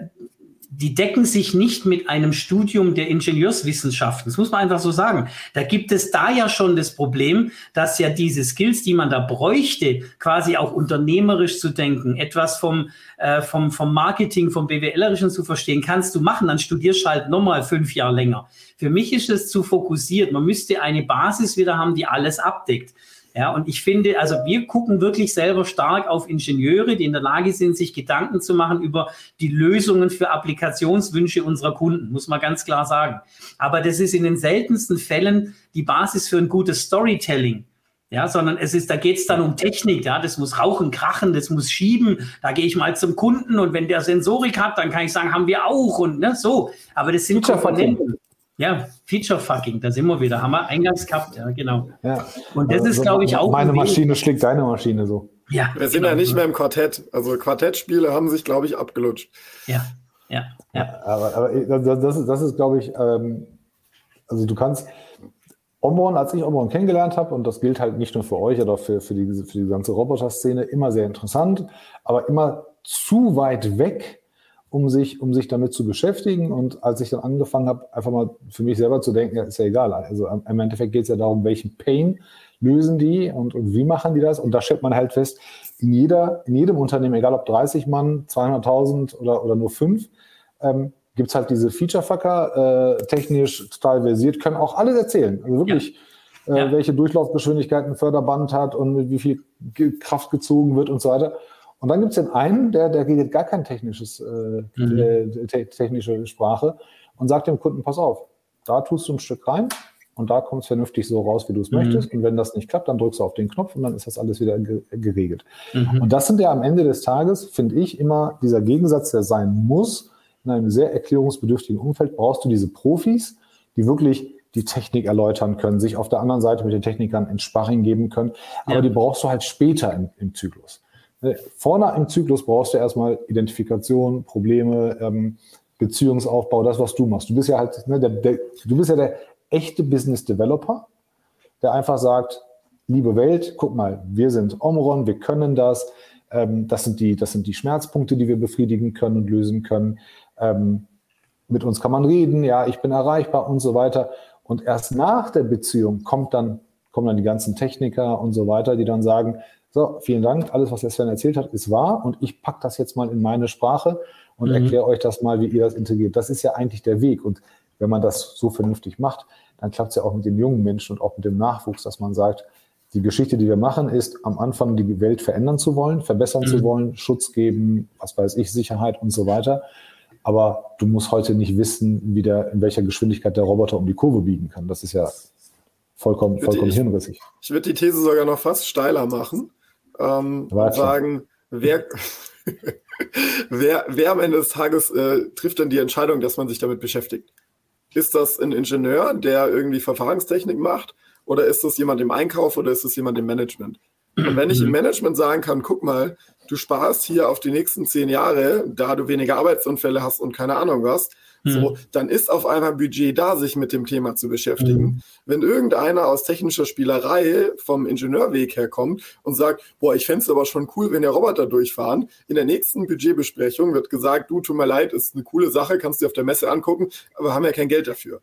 die decken sich nicht mit einem Studium der Ingenieurswissenschaften. Das muss man einfach so sagen. Da gibt es da ja schon das Problem, dass ja diese Skills, die man da bräuchte, quasi auch unternehmerisch zu denken, etwas vom, äh, vom, vom Marketing, vom BWLerischen zu verstehen, kannst du machen. Dann studierst halt nochmal fünf Jahre länger. Für mich ist es zu fokussiert. Man müsste eine Basis wieder haben, die alles abdeckt. Ja, und ich finde, also wir gucken wirklich selber stark auf Ingenieure, die in der Lage sind, sich Gedanken zu machen über die Lösungen für Applikationswünsche unserer Kunden, muss man ganz klar sagen. Aber das ist in den seltensten Fällen die Basis für ein gutes Storytelling. Ja, sondern es ist, da geht es dann um Technik, ja, das muss rauchen, krachen, das muss schieben. Da gehe ich mal zum Kunden und wenn der Sensorik hat, dann kann ich sagen, haben wir auch und ne, so. Aber das sind Komponenten. Ja, Feature-Fucking, da sind wir wieder. Haben wir eingangs gehabt, ja, genau. Ja. Und das also, ist, glaube ich, auch. Meine Maschine schlägt deine Maschine so. Ja. Wir sind genau. ja nicht mehr im Quartett. Also Quartettspiele haben sich, glaube ich, abgelutscht. Ja, ja, ja. Aber, aber das, ist, das ist, glaube ich, ähm, also du kannst. Omron, als ich Omron kennengelernt habe, und das gilt halt nicht nur für euch oder für, für, die, für die ganze Roboter-Szene, immer sehr interessant, aber immer zu weit weg um sich, um sich damit zu beschäftigen. Und als ich dann angefangen habe, einfach mal für mich selber zu denken, ja, ist ja egal. Also im Endeffekt geht es ja darum, welchen Pain lösen die und, und wie machen die das? Und da stellt man halt fest, in, jeder, in jedem Unternehmen, egal ob 30 Mann, 200.000 oder, oder nur fünf, ähm, gibt es halt diese Feature-Fucker, äh, technisch total versiert, können auch alles erzählen. Also wirklich, ja. Äh, ja. welche Durchlaufgeschwindigkeit ein Förderband hat und wie viel Kraft gezogen wird und so weiter. Und dann gibt es den einen, der, der redet gar kein technisches, äh, mhm. Äh, te technische Sprache und sagt dem Kunden, pass auf, da tust du ein Stück rein und da kommt es vernünftig so raus, wie du es mhm. möchtest. Und wenn das nicht klappt, dann drückst du auf den Knopf und dann ist das alles wieder geregelt. Mhm. Und das sind ja am Ende des Tages, finde ich, immer dieser Gegensatz, der sein muss. In einem sehr erklärungsbedürftigen Umfeld brauchst du diese Profis, die wirklich die Technik erläutern können, sich auf der anderen Seite mit den Technikern in Sparring geben können. Aber ja. die brauchst du halt später im, im Zyklus. Ne, vorne im Zyklus brauchst du erstmal Identifikation, Probleme, ähm, Beziehungsaufbau, das, was du machst. Du bist ja halt, ne, der, der, du bist ja der echte Business Developer, der einfach sagt, liebe Welt, guck mal, wir sind Omron, wir können das, ähm, das, sind die, das sind die Schmerzpunkte, die wir befriedigen können und lösen können. Ähm, mit uns kann man reden, ja, ich bin erreichbar und so weiter. Und erst nach der Beziehung kommt dann, kommen dann die ganzen Techniker und so weiter, die dann sagen, so, vielen Dank. Alles, was der Sven erzählt hat, ist wahr. Und ich packe das jetzt mal in meine Sprache und mhm. erkläre euch das mal, wie ihr das integriert. Das ist ja eigentlich der Weg. Und wenn man das so vernünftig macht, dann klappt es ja auch mit den jungen Menschen und auch mit dem Nachwuchs, dass man sagt, die Geschichte, die wir machen, ist am Anfang die Welt verändern zu wollen, verbessern mhm. zu wollen, Schutz geben, was weiß ich, Sicherheit und so weiter. Aber du musst heute nicht wissen, wie der, in welcher Geschwindigkeit der Roboter um die Kurve biegen kann. Das ist ja vollkommen, vollkommen ich, hirnrissig. Ich würde die These sogar noch fast steiler machen ähm, und sagen, wer, <laughs> wer, wer am Ende des Tages äh, trifft denn die Entscheidung, dass man sich damit beschäftigt? Ist das ein Ingenieur, der irgendwie Verfahrenstechnik macht? Oder ist das jemand im Einkauf oder ist das jemand im Management? Und wenn ich im mhm. Management sagen kann, guck mal, du sparst hier auf die nächsten zehn Jahre, da du weniger Arbeitsunfälle hast und keine Ahnung was, so, mhm. dann ist auf einmal Budget da, sich mit dem Thema zu beschäftigen. Mhm. Wenn irgendeiner aus technischer Spielerei vom Ingenieurweg herkommt und sagt, boah, ich fände es aber schon cool, wenn der Roboter durchfahren, in der nächsten Budgetbesprechung wird gesagt, du, tut mir leid, ist eine coole Sache, kannst du dir auf der Messe angucken, aber haben ja kein Geld dafür.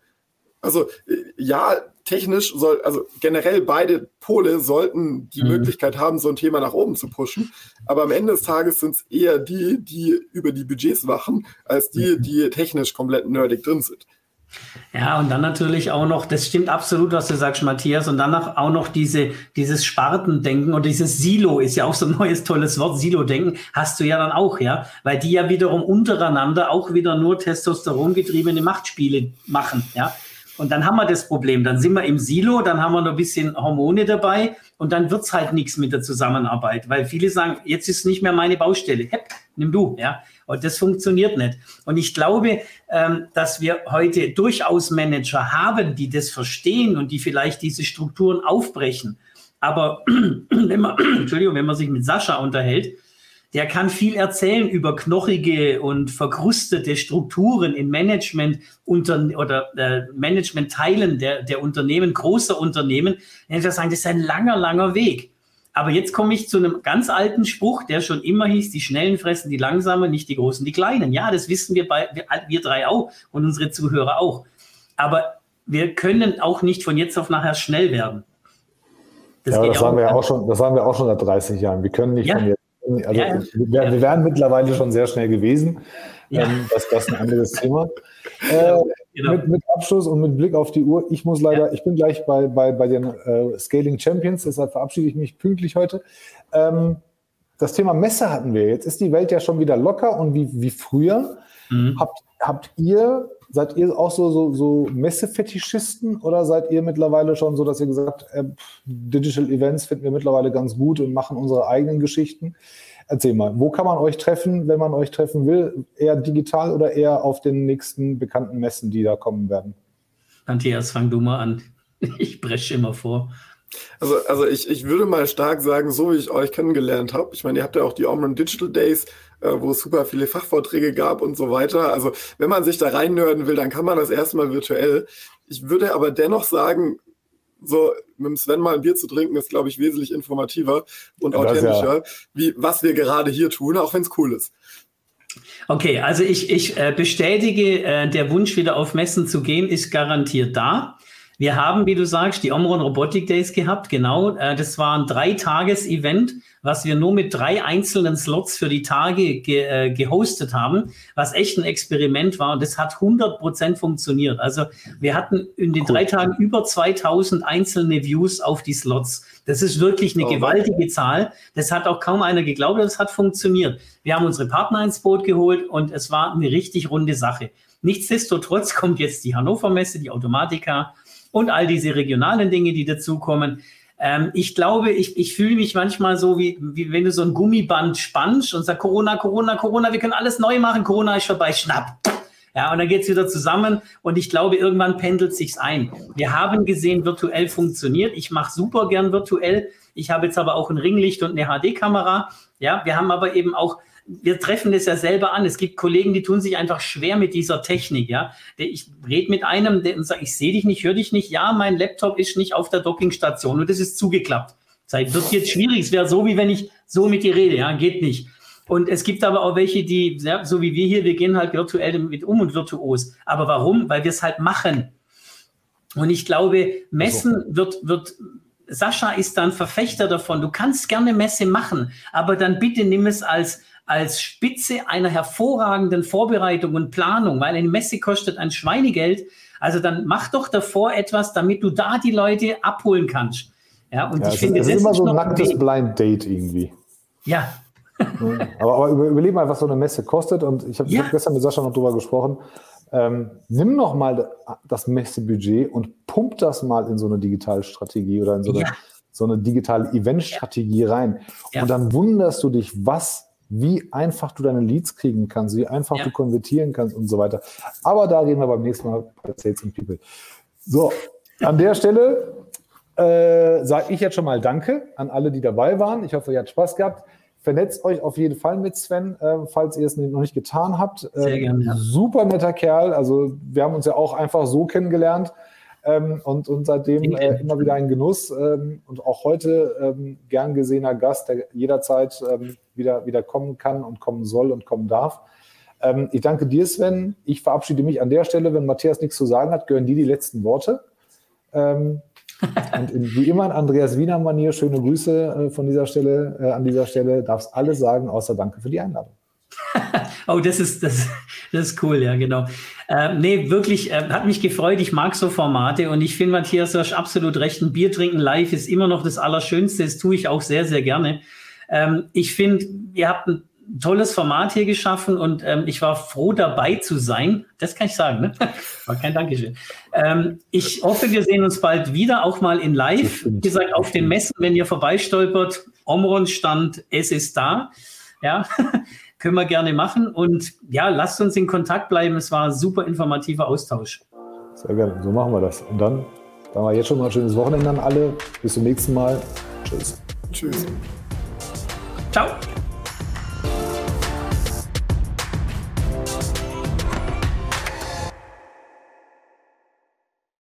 Also äh, ja, technisch soll, also generell beide Pole sollten die mhm. Möglichkeit haben, so ein Thema nach oben zu pushen. Aber am Ende des Tages sind es eher die, die über die Budgets wachen, als die, mhm. die technisch komplett nerdig drin sind. Ja, und dann natürlich auch noch, das stimmt absolut, was du sagst, Matthias, und dann auch noch diese, dieses Spartendenken und dieses Silo ist ja auch so ein neues tolles Wort, Silo-Denken, hast du ja dann auch, ja, weil die ja wiederum untereinander auch wieder nur testosterongetriebene Machtspiele machen, ja. Und dann haben wir das Problem. Dann sind wir im Silo, dann haben wir noch ein bisschen Hormone dabei und dann wird's halt nichts mit der Zusammenarbeit, weil viele sagen, jetzt ist nicht mehr meine Baustelle. Hepp, nimm du, ja. Und das funktioniert nicht. Und ich glaube, ähm, dass wir heute durchaus Manager haben, die das verstehen und die vielleicht diese Strukturen aufbrechen. Aber <clears throat> wenn man, <clears throat> Entschuldigung, wenn man sich mit Sascha unterhält, der kann viel erzählen über knochige und verkrustete Strukturen in Management unter, oder äh, Management-Teilen der, der Unternehmen, großer Unternehmen. Ich würde sagen, das ist ein langer, langer Weg. Aber jetzt komme ich zu einem ganz alten Spruch, der schon immer hieß, die Schnellen fressen die Langsamen, nicht die Großen die Kleinen. Ja, das wissen wir, bei, wir, wir drei auch und unsere Zuhörer auch. Aber wir können auch nicht von jetzt auf nachher schnell werden. Das ja, das sagen, wir auch schon, das sagen wir auch schon seit 30 Jahren. Wir können nicht ja. von jetzt. Also ja, wir, wir wären mittlerweile schon sehr schnell gewesen. Ähm, das, das ist ein anderes Thema. Äh, genau. mit, mit, Abschluss und mit Blick auf die Uhr, ich muss leider, ich bin gleich bei, bei, bei den äh, Scaling Champions, deshalb verabschiede ich mich pünktlich heute. Ähm, das Thema Messe hatten wir. Jetzt ist die Welt ja schon wieder locker und wie, wie früher. Mhm. Habt, habt ihr Seid ihr auch so, so, so Messefetischisten oder seid ihr mittlerweile schon so, dass ihr gesagt habt, äh, Digital Events finden wir mittlerweile ganz gut und machen unsere eigenen Geschichten? Erzähl mal, wo kann man euch treffen, wenn man euch treffen will? Eher digital oder eher auf den nächsten bekannten Messen, die da kommen werden? Matthias, fang du mal an. Ich bresche immer vor. Also, also ich, ich würde mal stark sagen, so wie ich euch kennengelernt habe. Ich meine, ihr habt ja auch die Omron Digital Days wo es super viele Fachvorträge gab und so weiter. Also wenn man sich da reinnörden will, dann kann man das erstmal virtuell. Ich würde aber dennoch sagen, so mit dem Sven mal ein Bier zu trinken, ist, glaube ich, wesentlich informativer und authentischer, ja. wie was wir gerade hier tun, auch wenn es cool ist. Okay, also ich, ich äh, bestätige, äh, der Wunsch, wieder auf Messen zu gehen, ist garantiert da. Wir haben, wie du sagst, die Omron Robotic Days gehabt, genau. Äh, das war ein Dreitages-Event was wir nur mit drei einzelnen Slots für die Tage ge, äh, gehostet haben, was echt ein Experiment war. Und das hat 100 Prozent funktioniert. Also wir hatten in den cool. drei Tagen über 2000 einzelne Views auf die Slots. Das ist wirklich eine oh, gewaltige Zahl. Das hat auch kaum einer geglaubt, das hat funktioniert. Wir haben unsere Partner ins Boot geholt und es war eine richtig runde Sache. Nichtsdestotrotz <laughs> kommt jetzt die Hannover Messe, die Automatika und all diese regionalen Dinge, die dazukommen. Ähm, ich glaube, ich, ich fühle mich manchmal so, wie, wie wenn du so ein Gummiband spannst und sagst, Corona, Corona, Corona, wir können alles neu machen, Corona ist vorbei, schnapp. Ja, und dann geht's wieder zusammen und ich glaube, irgendwann pendelt sich's ein. Wir haben gesehen, virtuell funktioniert. Ich mache super gern virtuell. Ich habe jetzt aber auch ein Ringlicht und eine HD-Kamera. Ja, wir haben aber eben auch wir treffen das ja selber an. Es gibt Kollegen, die tun sich einfach schwer mit dieser Technik. Ja, ich rede mit einem, der sagt, ich sehe dich nicht, höre dich nicht. Ja, mein Laptop ist nicht auf der Dockingstation und das ist zugeklappt. Das wird jetzt schwierig. Es wäre so, wie wenn ich so mit dir rede. Ja, geht nicht. Und es gibt aber auch welche, die, ja, so wie wir hier, wir gehen halt virtuell damit um und virtuos. Aber warum? Weil wir es halt machen. Und ich glaube, Messen wird, wird, Sascha ist dann Verfechter davon. Du kannst gerne Messe machen, aber dann bitte nimm es als als Spitze einer hervorragenden Vorbereitung und Planung, weil eine Messe kostet ein Schweinegeld. Also dann mach doch davor etwas, damit du da die Leute abholen kannst. Ja, und ja, ich finde, ist, das ist immer so ein nacktes Blind Date irgendwie. Ja. <laughs> aber, aber überleg mal, was so eine Messe kostet. Und ich habe ja. hab gestern mit Sascha noch drüber gesprochen. Ähm, nimm noch mal das Messebudget und pump das mal in so eine Digitalstrategie oder in so eine, ja. so eine digitale Eventstrategie rein. Und dann wunderst du dich, was wie einfach du deine Leads kriegen kannst, wie einfach ja. du konvertieren kannst und so weiter. Aber da reden wir beim nächsten Mal bei Sales and People. So, an der Stelle äh, sage ich jetzt schon mal Danke an alle, die dabei waren. Ich hoffe, ihr habt Spaß gehabt. Vernetzt euch auf jeden Fall mit Sven, äh, falls ihr es noch nicht getan habt. Sehr äh, gerne. Ja. Super netter Kerl. Also wir haben uns ja auch einfach so kennengelernt. Ähm, und, und seitdem äh, immer wieder ein Genuss ähm, und auch heute ähm, gern gesehener Gast, der jederzeit ähm, wieder, wieder kommen kann und kommen soll und kommen darf. Ähm, ich danke dir, Sven. Ich verabschiede mich an der Stelle. Wenn Matthias nichts zu sagen hat, gehören dir die letzten Worte. Ähm, <laughs> und in, wie immer in Andreas Wiener Manier, schöne Grüße äh, von dieser Stelle, äh, an dieser Stelle. Darfst alles sagen, außer Danke für die Einladung. <laughs> oh, das ist, das, das ist cool, ja, genau. Äh, nee, wirklich, äh, hat mich gefreut. Ich mag so Formate und ich finde, Matthias, du hast absolut recht. Ein Bier trinken live ist immer noch das Allerschönste. Das tue ich auch sehr, sehr gerne. Ähm, ich finde, ihr habt ein tolles Format hier geschaffen und ähm, ich war froh dabei zu sein. Das kann ich sagen, ne? <laughs> War kein Dankeschön. Ähm, ich hoffe, wir sehen uns bald wieder, auch mal in live. Wie gesagt, auf den Messen, wenn ihr vorbeistolpert, Omron stand, es ist da. Ja, <laughs> können wir gerne machen. Und ja, lasst uns in Kontakt bleiben. Es war ein super informativer Austausch. Sehr gerne, so machen wir das. Und dann sagen wir jetzt schon mal ein schönes Wochenende an alle. Bis zum nächsten Mal. Tschüss. Tschüss. Chao.